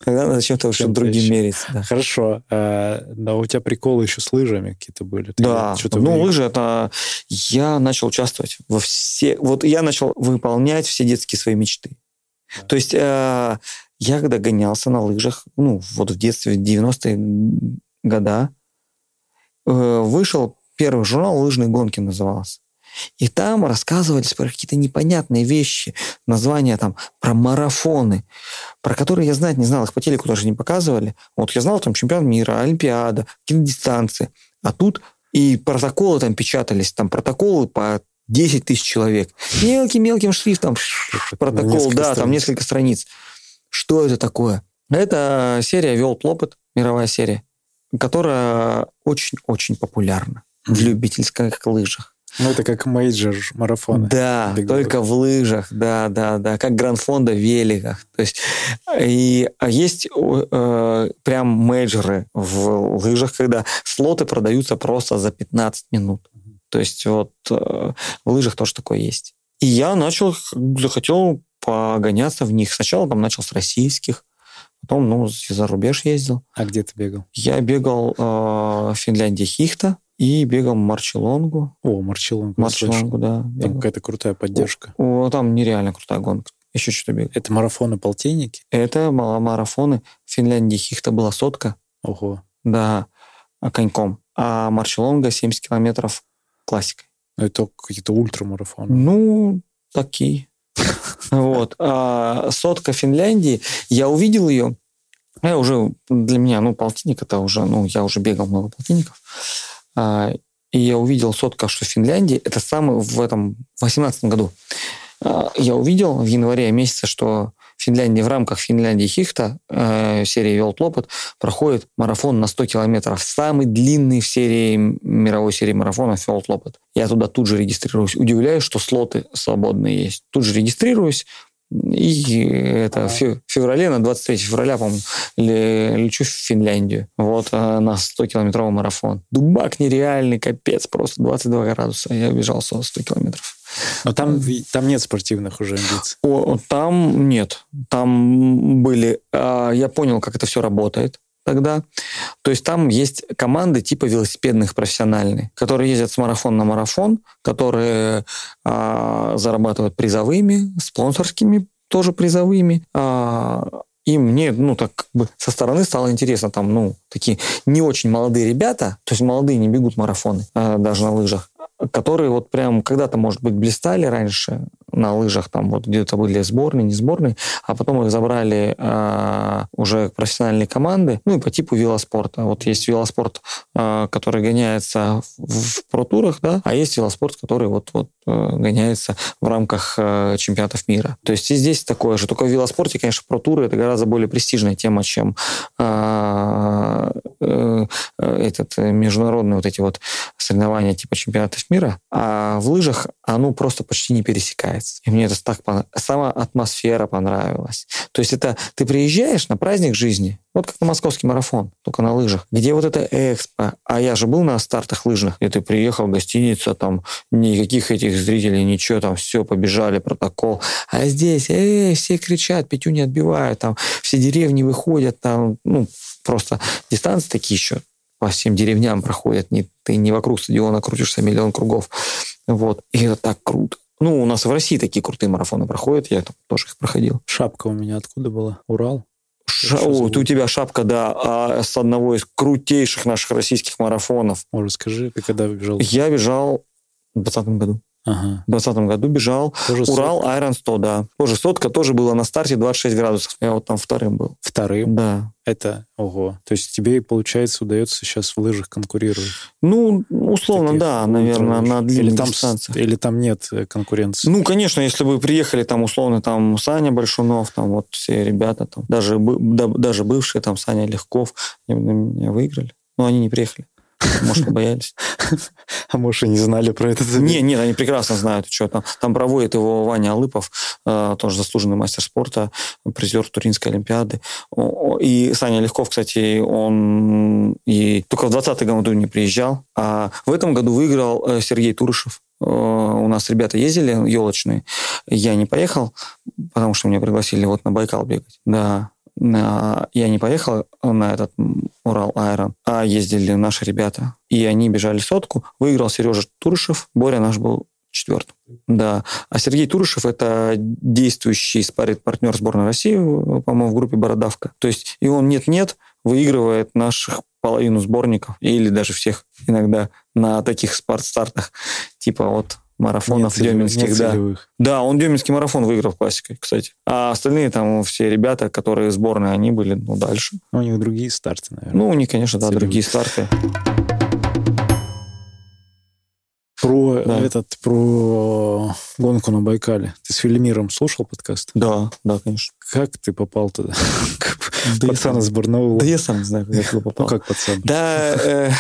тогда надо чем-то уже другим еще. мериться, да. Хорошо. А, но у тебя приколы еще с лыжами какие-то были? Ты Да, что-то ну в- лыжи это я начал участвовать во все, вот я начал выполнять все детские свои мечты. Да. То есть э, я когда гонялся на лыжах, ну вот в детстве, в 90-е года, э, вышел первый журнал «Лыжные гонки» назывался. И там рассказывались про какие-то непонятные вещи, названия там про марафоны, про которые я знать не знал, их по телеку даже не показывали. Вот я знал там чемпион мира, Олимпиада, какие-то дистанции. А тут и протоколы там печатались, там протоколы по 10 тысяч человек. Мелким-мелким шрифтом протокол, несколько да, там несколько страниц. Что это такое? Это серия Worldloppet, мировая серия, которая очень-очень популярна в любительских лыжах. Ну, это как мейджор марафона. Да, беговых. только в лыжах, да, да, да, как гранфондо в великах. То есть, и а есть э, прям мейджоры в лыжах, когда слоты продаются просто за 15 минут. То есть вот э, в лыжах тоже такое есть. И я начал, захотел погоняться в них. Сначала там начал с российских, потом, ну, за рубеж ездил. А где ты бегал? Я бегал э, в Финляндии Хихта и бегал Марчелонгу. О, Марчелонгу. Марчелонгу, да. Там какая-то крутая поддержка. О, там нереально крутая гонка. Еще что-то бегал. Это марафоны полтинники? Это марафоны. В Финляндии Хихта была сотка, Ого. да, а, коньком. А Марчелонга 70 километров классикой. Ну, Это какие-то ультрамарафоны. Ну, такие. Вот. А сотка Финляндии, я увидел ее, я уже, для меня, ну, полтинник это уже, ну, я уже бегал много полтинников, и я увидел сотка, что в Финляндии, это самый в этом, в 18 году, А, я увидел в январе месяце, что в Финляндии, в рамках Финляндии Хихта, э, серии Лопат, проходит марафон на 100 километров. Самый длинный в серии, мировой серии марафонов Лопат. Я туда тут же регистрируюсь. Удивляюсь, что слоты свободные есть. Тут же регистрируюсь, и это в фе- феврале, на 23 февраля, по-моему, ле- лечу в Финляндию. Вот э, на 100-километровый марафон. Дубак нереальный, капец, просто 22 градуса. Я бежал 100 километров. Но там, там нет спортивных уже амбиций. О, там нет. Там были... а, Я понял, как это все работает тогда. То есть там есть команды типа велосипедных профессиональные, которые ездят с марафона на марафон, которые а, зарабатывают призовыми, спонсорскими тоже призовыми. А, и мне, ну, так как бы со стороны стало интересно, там, ну, такие не очень молодые ребята, то есть молодые не бегут марафоны, а, даже на лыжах, которые вот прям когда-то, может быть, блистали раньше на лыжах, там вот где-то были сборные, не сборные, а потом их забрали а, уже профессиональные команды, ну и по типу велоспорта. Вот есть велоспорт, а, который гоняется в, в протурах, да, а есть велоспорт, который вот, вот э, гоняется в рамках э, чемпионатов мира. То есть и здесь такое же. Только в велоспорте, конечно, протуры это гораздо более престижная тема, чем а, э, э, этот э, международные вот эти вот соревнования типа чемпионатов мира, а в лыжах оно просто почти не пересекается. И мне это так понравилось. Сама атмосфера понравилась. То есть это ты приезжаешь на праздник жизни, вот как на московский марафон, только на лыжах, где вот это экспо. А я же был на стартах лыжных, где ты приехал, гостиница, там никаких этих зрителей, ничего, там все, побежали, протокол. А здесь, эй, все кричат, пятю не отбивают, там все деревни выходят, там, ну, просто дистанции такие еще по всем деревням проходят. Не, ты не вокруг стадиона крутишься миллион кругов. Вот. И это так круто. Ну, у нас в России такие крутые марафоны проходят, я там тоже их проходил. Шапка у меня откуда была? Урал? Ша- О, у тебя шапка, да, а с одного из крутейших наших российских марафонов. О, расскажи, ты когда бежал? Я бежал в 2020 году. Ага. В 2020 году бежал Тоже Урал Айрон 100, да. Тоже сотка, тоже была на старте 26 градусов. Я вот там вторым был. Вторым? Да. Это, ого. То есть тебе, получается, удается сейчас в лыжах конкурировать? Ну, условно, Таких да, наверное, на длинных или там, дистанциях. или там нет э, конкуренции? Ну, конечно, если бы приехали там условно там Саня Большунов, там вот все ребята там, даже, даже бывшие там Саня Легков, они меня выиграли. Но они не приехали. Может, побоялись. А может, и не знали про это? Не, нет, они прекрасно знают, что там. Там проводит его Ваня Алыпов, э, тоже заслуженный мастер спорта, призер Туринской Олимпиады. И Саня Легков, кстати, он и только в 2020 году не приезжал, а в этом году выиграл э, Сергей Турышев. Э, У нас ребята ездили елочные. Я не поехал, потому что меня пригласили вот на Байкал бегать. Да, я не поехал на этот Урал Айрон, а ездили наши ребята. И они бежали сотку. Выиграл Сережа Турышев. Боря наш был четвертым. Да. А Сергей Турышев это действующий спарит партнер сборной России, по-моему, в группе Бородавка. То есть и он нет-нет выигрывает наших половину сборников или даже всех иногда на таких спортстартах типа вот марафонов Нет деминских, нет да. целевых. Да, он деминский марафон выиграл классикой, кстати. А остальные там все ребята, которые сборные, они были, ну, дальше. Ну, у них другие старты, наверное. Ну, у них, конечно, да, Целевых. другие старты. Про Да. этот, про гонку на Байкале. Ты с Велимиром слушал подкаст? Да, да, конечно. Как ты попал туда? Да Пацан из Барнаула. Да я сам не знаю, как я туда Ну, попал. как пацан? Да, э,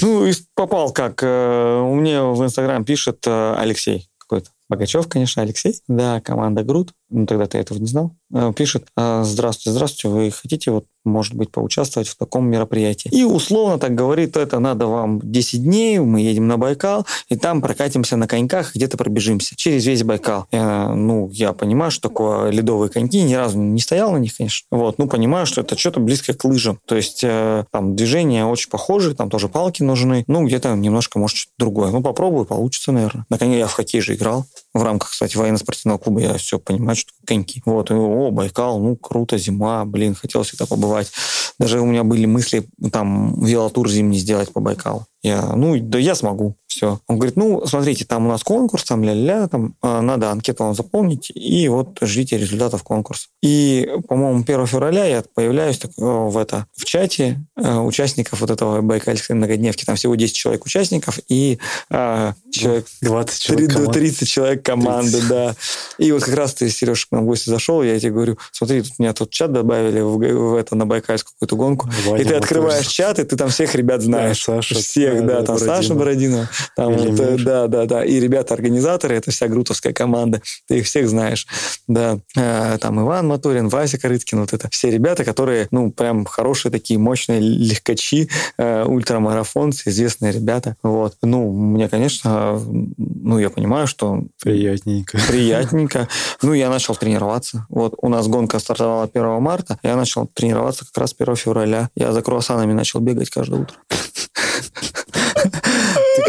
ну, попал как. э, У меня в Инстаграм пишет э, Алексей какой-то. Богачев, конечно, Алексей. Да, команда Груд. Ну, тогда ты этого не знал, э, пишет, «А, здравствуйте, здравствуйте, вы хотите вот может быть, поучаствовать в таком мероприятии. И условно так говорит, это надо вам 10 дней, мы едем на Байкал, и там прокатимся на коньках, где-то пробежимся через весь Байкал. Я, ну, я понимаю, что такое ледовые коньки, ни разу не стоял на них, конечно. Вот, ну, понимаю, что это что-то близкое к лыжам. То есть э, там движения очень похожи, там тоже палки нужны, ну, где-то немножко, может, что-то другое. Ну, попробую, получится, наверное. На коне я в хоккей же играл. В рамках, кстати, военно-спортивного клуба я все понимаю, что коньки. Вот, и, о, Байкал, ну, круто, зима, блин, хотел всегда побывать. Даже у меня были мысли там велотур зимний сделать по Байкалу. Я, ну, да я смогу, все. Он говорит, ну, смотрите, там у нас конкурс, там ля-ля, там э, надо анкету вам заполнить, и вот ждите результатов конкурса. И, по-моему, 1 февраля я появляюсь так, в, это, в чате э, участников вот этого Байкальской многодневки. Там всего 10 человек участников и э, человек 20 человек 30, 30 человек команды, 30. да. И вот как раз ты, Сереж, к нам в гости зашел, я тебе говорю, смотри, тут меня тут чат добавили в, в это, на Байкальскую какую-то гонку, Ваня и ты открываешь чат, и ты там всех ребят знаешь. Да, Саша, всех всех, да, там Бородина. Саша Бородина, там это, да, да, да, и ребята-организаторы, это вся грутовская команда, ты их всех знаешь, да, э, там Иван Моторин, Вася Корыткин, вот это все ребята, которые, ну, прям хорошие такие мощные легкачи, э, ультрамарафонцы, известные ребята, вот, ну, мне, конечно, ну, я понимаю, что... Приятненько. Приятненько. Ну, я начал тренироваться. Вот у нас гонка стартовала 1 марта, я начал тренироваться как раз 1 февраля. Я за круассанами начал бегать каждое утро.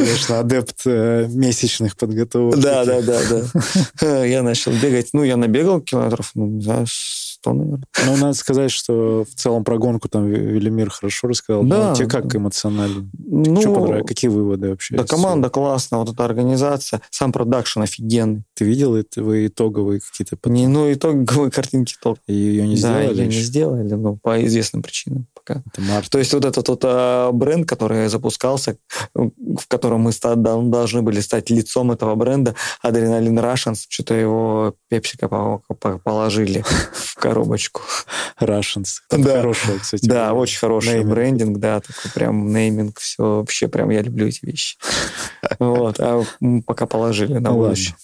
Конечно, адепт э, месячных подготовок. Да, да, да, да. Я начал бегать. Ну, я набегал километров, ну, не знаю, 100, наверное. Ну, надо сказать, что в целом про гонку там Велимир хорошо рассказал. Да. Ну, тебе как эмоционально? Ну, что понравилось? Какие выводы вообще? Да, команда классная, вот эта организация, сам продакшн офигенный. Ты видел вы итоговые какие-то? Не, ну, итоговые картинки только. Ее не да, сделали? ее не сделали, но по известным причинам пока. Это март. То есть вот этот вот а, бренд, который запускался, в котором мы должны были стать лицом этого бренда, Адреналин Russians, что-то его пепсика положили в коробочку. Russians. да. хороший, кстати. Да, очень хороший нейминг. брендинг, да, такой прям нейминг, все вообще прям я люблю эти вещи. Вот, а пока положили на ну будущее.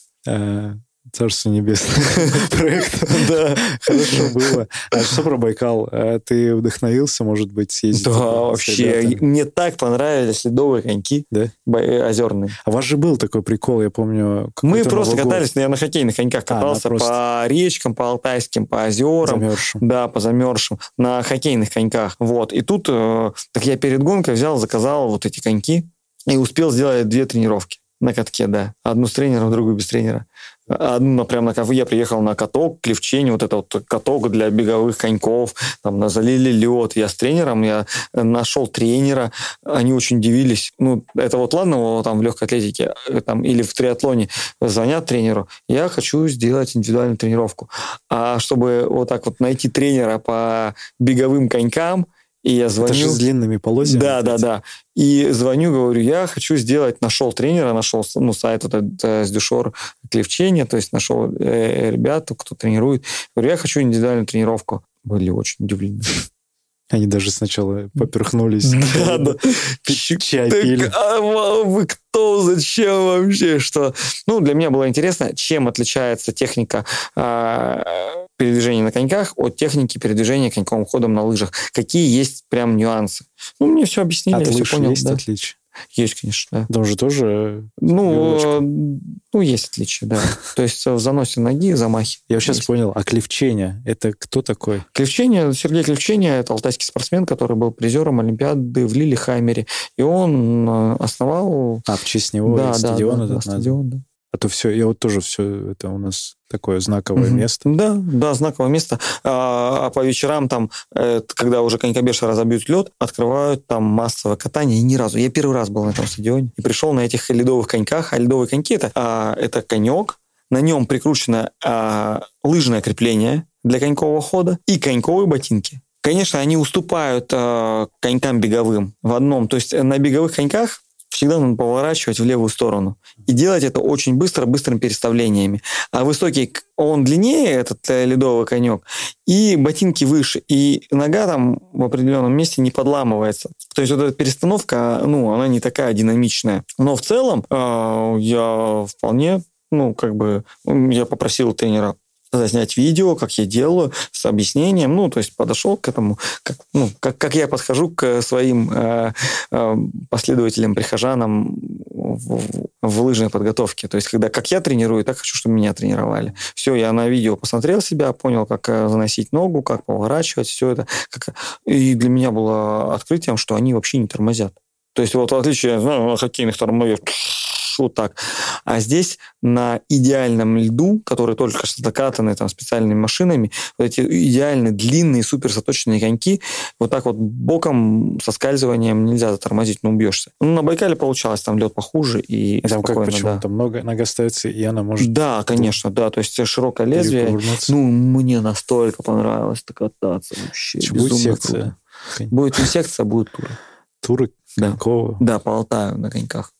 Царство небесное проект. Да, хорошо было. А что про Байкал? А ты вдохновился, может быть, съездить? Да, вообще. Мне так понравились ледовые коньки. Да? Озерные. А у вас же был такой прикол, я помню. Мы просто катались, я на хоккейных коньках а, катался по речкам, по алтайским, по озерам. Да, по замерзшим. На хоккейных коньках. Вот. И тут, э, так я перед гонкой взял, заказал вот эти коньки и успел сделать две тренировки. На катке, да. Одну с тренером, другую без тренера. Одну прям на кафе я приехал на каток, клевчение, вот это вот каток для беговых коньков, там залили лед. Я с тренером, я нашел тренера, они очень удивились. Ну, это вот ладно, там в легкой атлетике э, там, или в триатлоне звонят тренеру, я хочу сделать индивидуальную тренировку. А чтобы вот так вот найти тренера по беговым конькам, и я звоню... Это же с длинными полозьями. Да, да, да. И звоню, говорю, я хочу сделать, нашел тренера, нашел ну, сайт вот этот э, с дюшор клевчения, то есть нашел э, ребят, кто тренирует. Говорю, я хочу индивидуальную тренировку. Были очень удивлены. Они даже сначала поперхнулись. Да, да. Чай пили. А вы кто? Зачем вообще? Что? Ну, для меня было интересно, чем отличается техника а, передвижения на коньках от техники передвижения коньковым ходом на лыжах. Какие есть прям нюансы? Ну, мне все объяснили, я все понял. есть да. Есть, конечно, да. Там же тоже Ну, ну, есть отличия, да. То есть в заносе ноги, замахе. Я сейчас понял. А Клевченя, это кто такой? Клевченя, Сергей Клевченя, это алтайский спортсмен, который был призером Олимпиады в Лилихаймере. И он э, основал... А, в честь него да, стадион да, этот да, стадион, да. А то все, я вот тоже все, это у нас такое знаковое Мгм. место. Да, да, знаковое место. А, а по вечерам там, э, когда уже конькобежцы разобьют лед, открывают там массовое катание. И ни разу. Я первый раз был на этом стадионе и пришел на этих ледовых коньках. А ледовые коньки это, а, это конек, на нем прикручено а, лыжное крепление для конькового хода и коньковые ботинки. Конечно, они уступают а, конькам беговым в одном. То есть на беговых коньках всегда надо поворачивать в левую сторону. И делать это очень быстро, быстрыми переставлениями. А высокий, он длиннее, этот э, ледовый конек, и ботинки выше, и нога там в определенном месте не подламывается. То есть вот эта перестановка, ну, она не такая динамичная. Но в целом э, я вполне, ну, как бы, я попросил тренера заснять видео, как я делаю, с объяснением. Ну, то есть подошел к этому, как, ну, как, как я подхожу к своим э, э, последователям, прихожанам в, в лыжной подготовке. То есть, когда как я тренирую, так хочу, чтобы меня тренировали. Все, я на видео посмотрел себя, понял, как э, заносить ногу, как поворачивать, все это. Как... И для меня было открытием, что они вообще не тормозят. То есть, вот в отличие ну, хоккейных тормозов, вот так. А здесь на идеальном льду, который только что закатаны там специальными машинами, вот эти идеальные длинные суперсоточные коньки, вот так вот боком со скальзыванием нельзя затормозить, ну убьешься. Ну, на Байкале получалось, там лед похуже и Там как почему? Да. Там много нога ставится, и она может... Да, конечно, да, то есть широкое лезвие. Ну, мне настолько понравилось кататься вообще. Будет секция? Круто. Будет не секция, а будет туры. Туры? Да. Какого? Да, по Алтаю на коньках.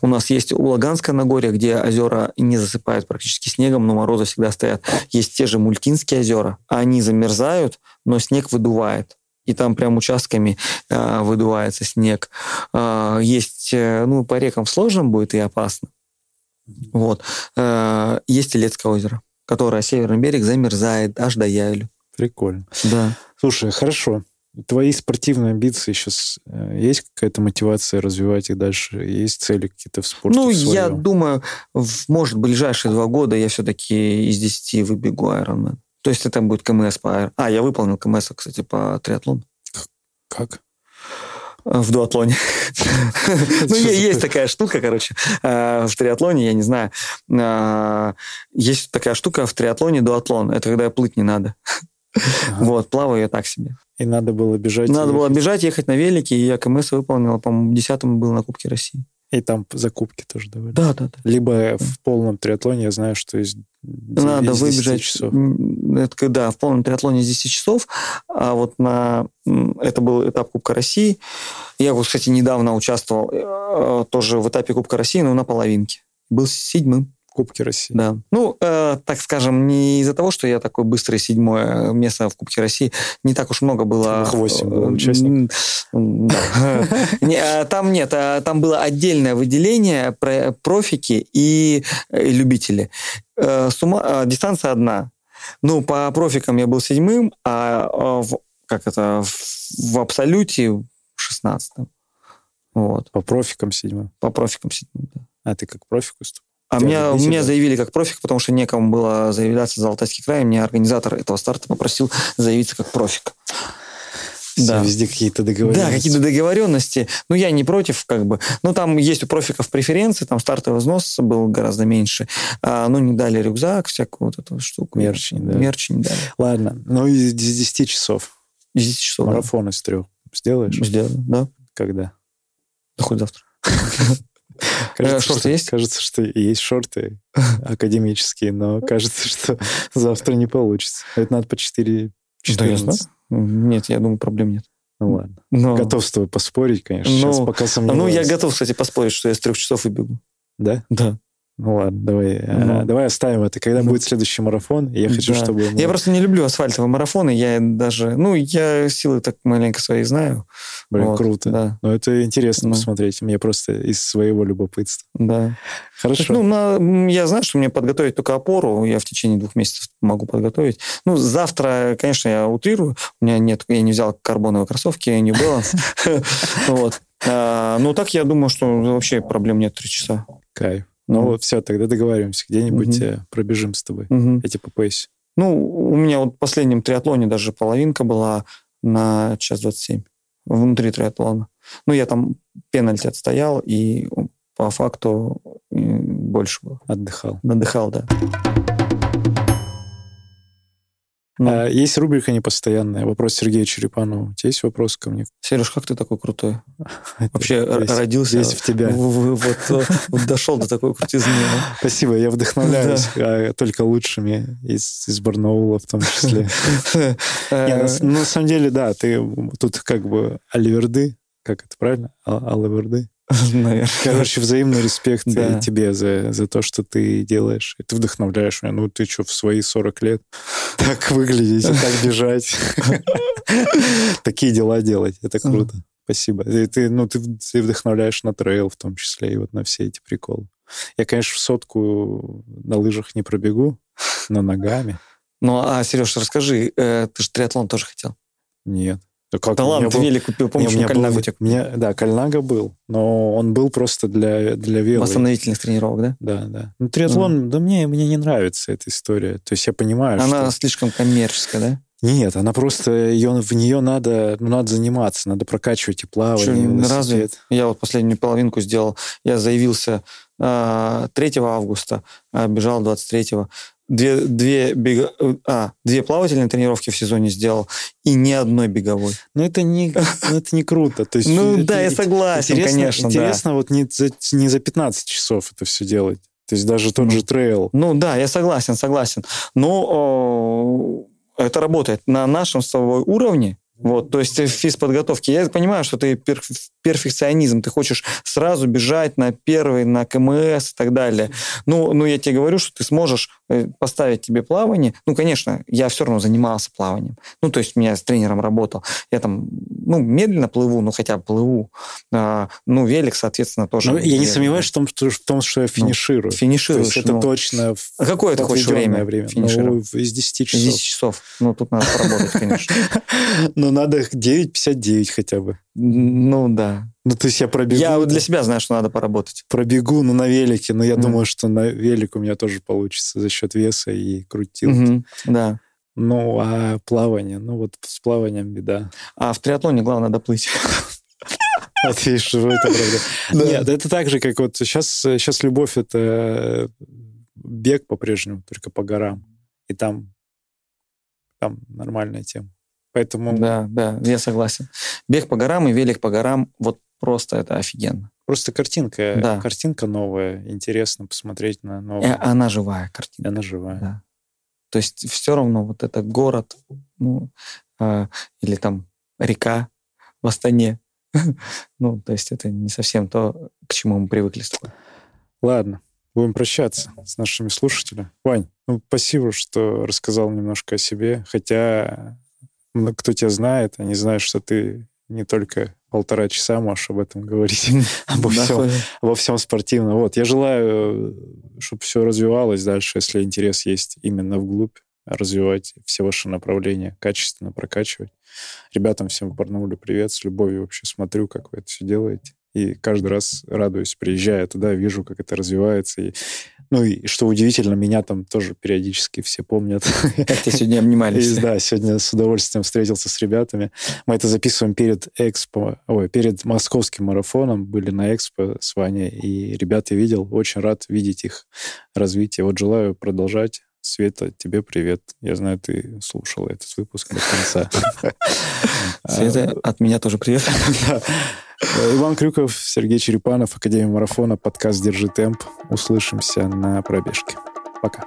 У нас есть Улаганское Нагорье, где озера не засыпают практически снегом, но морозы всегда стоят. Есть те же Мультинские озера. Они замерзают, но снег выдувает. И там прям участками э, выдувается снег. Э, есть, э, ну, по рекам сложно будет и опасно. Вот. Э, есть Илецкое озеро, которое северный берег замерзает аж до Яйлю. Прикольно. Да. Слушай, хорошо. Твои спортивные амбиции сейчас э, есть какая-то мотивация развивать их дальше? Есть цели какие-то в спорте? Ну, в я думаю, в, может, ближайшие два года я все-таки из 10 выбегу Ironman. То есть это будет КМС по Iron. А, я выполнил КМС, кстати, по триатлону. Как? В дуатлоне. Ну, есть такая штука, короче, э, в триатлоне, я не знаю. Э, есть такая штука в триатлоне дуатлон. Это когда плыть не надо. Вот, плаваю я так себе. И надо было бежать. Надо было бежать, ехать на велике, и я КМС выполнил, по-моему, десятым был на Кубке России. И там закупки тоже давали. Да, да, да. Либо в полном триатлоне, я знаю, что есть Надо выбежать. часов. Это, да, в полном триатлоне из 10 часов. А вот на... Это был этап Кубка России. Я, вот, кстати, недавно участвовал э, тоже в этапе Кубка России, но на половинке. Был седьмым. Кубке России. Да. Ну, э, так скажем, не из-за того, что я такой быстрый седьмое место в Кубке России, не так уж много было. Восемь было участников. А, там нет, а, там было отдельное выделение профики и э, любители. Э, дистанция одна. Ну, по профикам я был седьмым, а в, как это, в абсолюте шестнадцатым. Вот. По профикам седьмым? По профикам седьмым, да. А ты как профик выступал? А меня, меня заявили как профик, потому что некому было заявляться за Алтайский край. Мне организатор этого старта попросил заявиться как профик. Да. Везде какие-то договоренности. Да, какие-то договоренности. Ну, я не против, как бы. Ну, там есть у профиков преференции, там стартовый взнос был гораздо меньше. А, ну, не дали рюкзак, всякую вот эту штуку. Мерч дали. Мерч не дали. Ладно, ну, из 10 часов. Из 10 часов, Марафон да. из трех сделаешь? Сделаю, да. Когда? Да хоть завтра. Кажется, шорты что, есть? Кажется, что есть шорты академические, но кажется, что завтра не получится. Это надо по 4 14. Да, нет, я думаю, проблем нет. Ну ладно. Но... Готов с тобой поспорить, конечно. Сейчас ну, пока сомневаюсь. Ну, я готов, кстати, поспорить, что я с трех часов и бегу. Да? Да. Ну ладно, давай, ну, а, давай оставим это. Когда ну, будет следующий марафон, я хочу, да. чтобы... Я просто не люблю асфальтовые марафоны, я даже... Ну, я силы так маленько свои знаю. Блин, вот, круто. Да. Но это интересно ну. посмотреть. Мне просто из своего любопытства. Да. Хорошо. Ну, на, я знаю, что мне подготовить только опору, я в течение двух месяцев могу подготовить. Ну, завтра, конечно, я утрирую, у меня нет, я не взял карбоновые кроссовки, New Balance. Вот. А, ну, так я думаю, что вообще проблем нет три часа. Кайф. Ну вот все, тогда договариваемся. Где-нибудь угу. пробежим с тобой. Эти поясе. Ну, у меня вот в последнем триатлоне даже половинка была на час 27 внутри триатлона. Ну, я там пенальти отстоял, и по факту больше было. Отдыхал. Отдыхал, да. Ну. А, есть рубрика непостоянная. Вопрос Сергея Черепанова. У тебя есть вопрос ко мне? Сереж, как ты такой крутой? Вообще родился... Весь в тебя. Вот дошел до такой крутизны. Спасибо, я вдохновляюсь а, только лучшими из, Барнаула в том числе. Э, на самом деле, да, ты тут как бы Оливерды, как это правильно? Оливерды? Наверное. Короче, взаимный респект да. тебе за, за то, что ты делаешь. И ты вдохновляешь меня. Ну, ты что, в свои 40 лет так выглядеть, так бежать. Такие дела делать. Это круто. Спасибо. И ты, ну, ты, ты вдохновляешь на трейл в том числе, и вот на все эти приколы. Я, конечно, в сотку на лыжах не пробегу, Но ногами. Ну, а, Сереж, расскажи, э, ты же триатлон тоже хотел? Нет. Да, как? Да ладно, ты был- велик купил, Не, помнишь, у у меня Кальнагу был- тебе у меня- да, Кальнага был, но он был просто для, для велы. восстановительных тренировок, да? Да, да. Ну, триатлон, да мне, мне не нравится эта история. То есть я понимаю, Она что... слишком коммерческая, да? Нет, она просто... Ее, в нее надо, ну, надо заниматься, надо прокачивать и плавание, Чё, и разве? Я вот последнюю половинку сделал. Я заявился э, 3 августа, а бежал 23-го. Две, две, бега... а, две плавательные тренировки в сезоне сделал и ни одной беговой. Но это не, ну, это не круто. То есть, Ну это да, я согласен, интересно, конечно, да. Интересно вот не за, не за 15 часов это все делать. То есть даже тот Ну. же трейл. Ну да, я согласен, согласен. Но э, это работает на нашем с тобой уровне. Вот, то есть в физподготовке. Я понимаю, что ты пер- перфекционизм, ты хочешь сразу бежать на первый, на КМС и так далее. Ну, ну, я тебе говорю, что ты сможешь э, поставить тебе плавание. Ну, конечно, я все равно занимался плаванием. Ну, то есть я с тренером работал. Я там, ну, медленно плыву, ну, хотя бы плыву. А, ну, велик, соответственно, тоже. Ну, я не сомневаюсь в том, что, в том, что я финиширую. То Финишируешь. есть это ну. точно А какое ты хочешь время, время. Ну, из 10 Из часов. 10 часов. Ну, тут надо поработать, конечно. Но надо 9.59 хотя бы. Ну, да. Ну, то есть я пробегу, Я вот для себя знаю, что надо поработать. пробегу ну, на велике, но я Мгм. думаю, что на велик у меня тоже получится за счет веса и крутил. Мгм, Да. Ну, а плавание, ну вот с плаванием беда. А в триатлоне главное доплыть. Вот видишь, это правда. Да. Нет, это так же, как вот сейчас, сейчас любовь это бег по-прежнему, только по горам. И там, там нормальная тема. Поэтому Да, да, я согласен. Бег по горам и велик по горам, вот просто это офигенно. просто картинка, Да. картинка новая, интересно посмотреть на новую. она живая картина. Она живая. Да. То есть все равно вот это город, ну, а, или там река в Астане, ну, то есть это не совсем то, к чему мы привыкли с тобой. Ладно, будем прощаться с нашими слушателями. Вань, ну, спасибо, что рассказал немножко о себе, хотя ну, кто тебя знает, они знают, что ты не только полтора часа можешь об этом говорить, обо всем, обо всем спортивном. Вот, я желаю, чтобы все развивалось дальше, если интерес есть именно вглубь, развивать все ваши направления, качественно прокачивать. Ребятам всем в Барнауле привет, с любовью вообще смотрю, как вы это все делаете. И каждый раз радуюсь, приезжая туда, вижу, как это развивается. И, ну и что удивительно, меня там тоже периодически все помнят. Как тебя сегодня И, обнимались. да, сегодня с удовольствием встретился с ребятами. Мы это записываем перед Экспо, ой, перед московским марафоном. Были на Экспо с Ваней, и ребята видел. Очень рад видеть их развитие. Вот желаю продолжать. Света, тебе привет. Я знаю, ты слушала этот выпуск до конца. Света, от меня тоже привет. Да. Иван Крюков, Сергей Черепанов, Академия марафона, подкаст «Держи темп». Услышимся на пробежке. Пока.